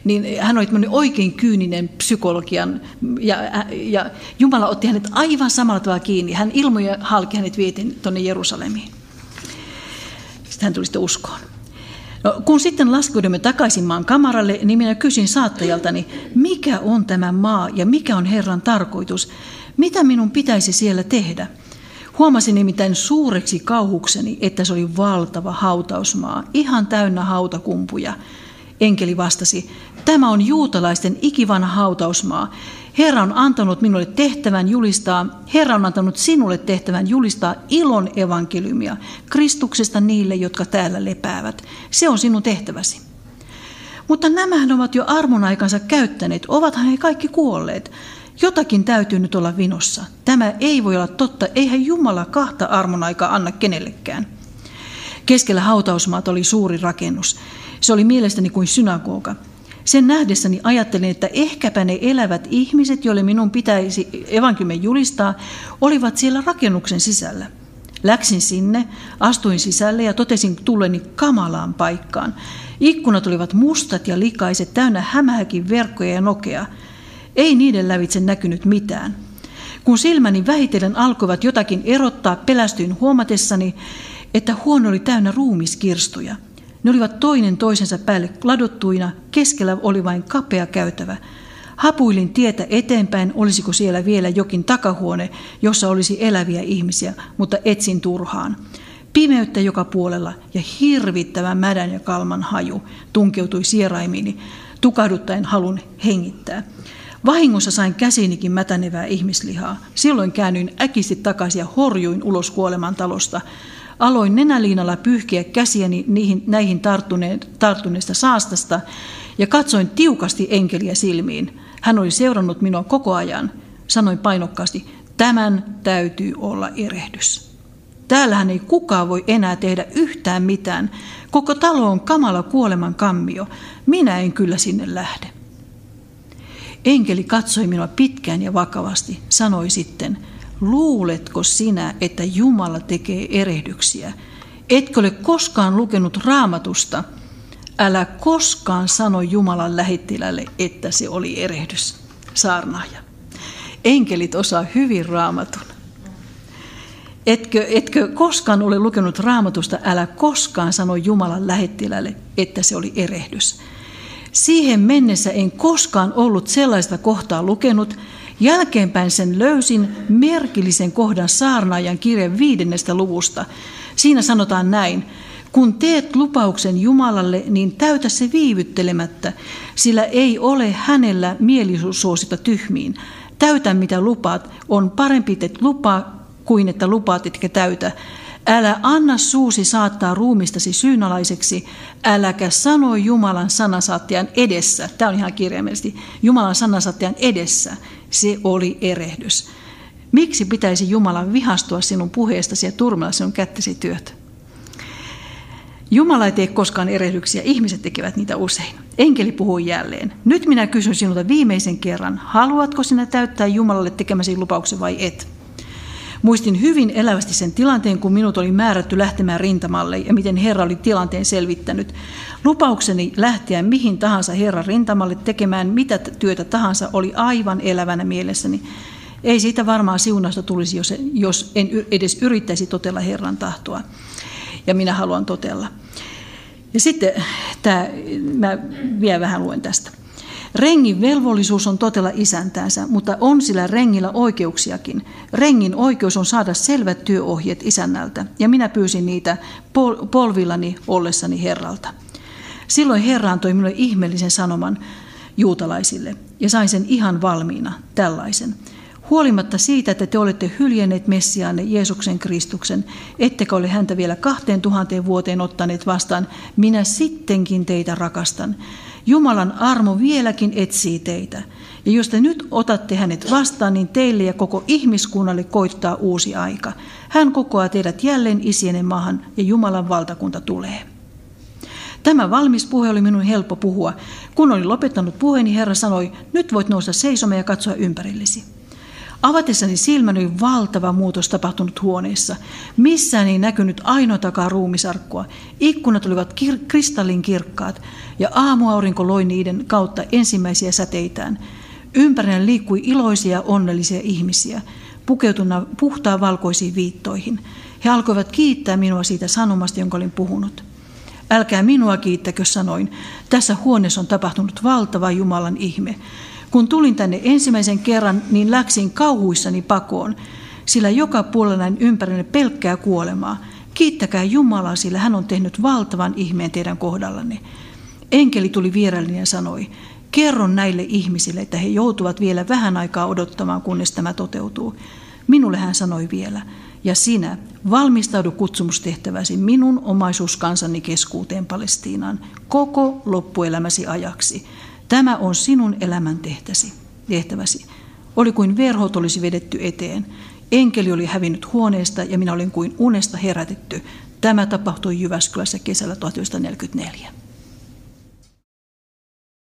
niin hän oli oikein kyyninen psykologian, ja, ja Jumala otti hänet aivan samalla tavalla kiinni. Hän ilmoi ja halki hänet vietiin tuonne Jerusalemiin. Sitten hän tuli sitten uskoon. No, kun sitten laskeudumme takaisin maan kamaralle, niin minä kysyin saattajaltani, mikä on tämä maa ja mikä on Herran tarkoitus? Mitä minun pitäisi siellä tehdä? Huomasin nimittäin suureksi kauhukseni, että se oli valtava hautausmaa, ihan täynnä hautakumpuja. Enkeli vastasi, tämä on juutalaisten ikivanha hautausmaa. Herra on antanut minulle tehtävän julistaa, Herra on antanut sinulle tehtävän julistaa ilon evankeliumia Kristuksesta niille, jotka täällä lepäävät. Se on sinun tehtäväsi. Mutta nämähän ovat jo armon aikansa käyttäneet, ovathan he kaikki kuolleet. Jotakin täytyy nyt olla vinossa. Tämä ei voi olla totta, eihän Jumala kahta armon aikaa anna kenellekään. Keskellä hautausmaata oli suuri rakennus. Se oli mielestäni kuin synagoga. Sen nähdessäni ajattelin, että ehkäpä ne elävät ihmiset, joille minun pitäisi evankeliumin julistaa, olivat siellä rakennuksen sisällä. Läksin sinne, astuin sisälle ja totesin tulleni kamalaan paikkaan. Ikkunat olivat mustat ja likaiset, täynnä hämähäkin verkkoja ja nokea. Ei niiden lävitse näkynyt mitään. Kun silmäni vähitellen alkoivat jotakin erottaa, pelästyin huomatessani, että huone oli täynnä ruumiskirstuja – ne olivat toinen toisensa päälle ladottuina, keskellä oli vain kapea käytävä. Hapuilin tietä eteenpäin, olisiko siellä vielä jokin takahuone, jossa olisi eläviä ihmisiä, mutta etsin turhaan. Pimeyttä joka puolella ja hirvittävä mädän ja kalman haju tunkeutui sieraimiini, tukahduttaen halun hengittää. Vahingossa sain käsiinikin mätänevää ihmislihaa. Silloin käännyin äkisti takaisin ja horjuin ulos kuoleman talosta. Aloin nenäliinalla pyyhkiä käsiäni niihin, näihin tarttuneesta saastasta ja katsoin tiukasti enkeliä silmiin. Hän oli seurannut minua koko ajan. Sanoin painokkaasti, tämän täytyy olla erehdys. Täällähän ei kukaan voi enää tehdä yhtään mitään. Koko talo on kamala kuoleman kammio. Minä en kyllä sinne lähde. Enkeli katsoi minua pitkään ja vakavasti, sanoi sitten, Luuletko sinä, että Jumala tekee erehdyksiä? Etkö ole koskaan lukenut raamatusta? Älä koskaan sano Jumalan lähettilälle, että se oli erehdys. Saarnaaja. Enkelit osaa hyvin raamatun. Etkö, etkö koskaan ole lukenut raamatusta, älä koskaan sano Jumalan lähettilälle, että se oli erehdys. Siihen mennessä en koskaan ollut sellaista kohtaa lukenut, Jälkeenpäin sen löysin merkillisen kohdan saarnaajan kirjan viidennestä luvusta. Siinä sanotaan näin, kun teet lupauksen Jumalalle, niin täytä se viivyttelemättä, sillä ei ole hänellä mielisuosita tyhmiin. Täytä mitä lupaat, on parempi että lupaa kuin että lupaat etkä täytä. Älä anna suusi saattaa ruumistasi syynalaiseksi, äläkä sano Jumalan sanasaattian edessä. Tämä on ihan kirjaimellisesti. Jumalan sanasaattian edessä. Se oli erehdys. Miksi pitäisi Jumalan vihastua sinun puheestasi ja turmella sinun kättesi työt? Jumala ei tee koskaan erehdyksiä, ihmiset tekevät niitä usein. Enkeli puhui jälleen. Nyt minä kysyn sinulta viimeisen kerran, haluatko sinä täyttää Jumalalle tekemäsi lupauksen vai et? Muistin hyvin elävästi sen tilanteen, kun minut oli määrätty lähtemään rintamalle ja miten Herra oli tilanteen selvittänyt. Lupaukseni lähteä mihin tahansa Herran rintamalle tekemään mitä työtä tahansa oli aivan elävänä mielessäni. Ei siitä varmaan siunasta tulisi, jos, en edes yrittäisi totella Herran tahtoa. Ja minä haluan totella. Ja sitten tämä, mä vielä vähän luen tästä. Rengin velvollisuus on totella isäntäänsä, mutta on sillä rengillä oikeuksiakin. Rengin oikeus on saada selvät työohjeet isännältä, ja minä pyysin niitä pol- polvillani ollessani Herralta. Silloin Herra antoi minulle ihmeellisen sanoman juutalaisille, ja sain sen ihan valmiina, tällaisen. Huolimatta siitä, että te olette hyljenneet Messiaanne Jeesuksen Kristuksen, ettekä ole häntä vielä kahteen tuhanteen vuoteen ottaneet vastaan, minä sittenkin teitä rakastan. Jumalan armo vieläkin etsii teitä. Ja jos te nyt otatte hänet vastaan, niin teille ja koko ihmiskunnalle koittaa uusi aika. Hän kokoaa teidät jälleen isienen maahan ja Jumalan valtakunta tulee. Tämä valmis puhe oli minun helppo puhua. Kun olin lopettanut puheeni, Herra sanoi, nyt voit nousta seisomaan ja katsoa ympärillesi. Avatessani silmäni valtava muutos tapahtunut huoneessa. Missään ei näkynyt ainoatakaan ruumisarkkua. Ikkunat olivat kir- kristallin kirkkaat ja aamuaurinko loi niiden kautta ensimmäisiä säteitään. Ympärillä liikkui iloisia onnellisia ihmisiä, pukeutuna puhtaan valkoisiin viittoihin. He alkoivat kiittää minua siitä sanomasta, jonka olin puhunut. Älkää minua kiittäkö, sanoin. Tässä huoneessa on tapahtunut valtava Jumalan ihme. Kun tulin tänne ensimmäisen kerran, niin läksin kauhuissani pakoon, sillä joka puolella näin ympärille pelkkää kuolemaa. Kiittäkää Jumalaa, sillä hän on tehnyt valtavan ihmeen teidän kohdallanne. Enkeli tuli vieraillinen ja sanoi, kerron näille ihmisille, että he joutuvat vielä vähän aikaa odottamaan, kunnes tämä toteutuu. Minulle hän sanoi vielä, ja sinä valmistaudu kutsumustehtäväsi minun omaisuuskansani keskuuteen Palestiinaan koko loppuelämäsi ajaksi. Tämä on sinun elämän tehtäsi, tehtäväsi. Oli kuin verhot olisi vedetty eteen. Enkeli oli hävinnyt huoneesta ja minä olin kuin unesta herätetty. Tämä tapahtui Jyväskylässä kesällä 1944.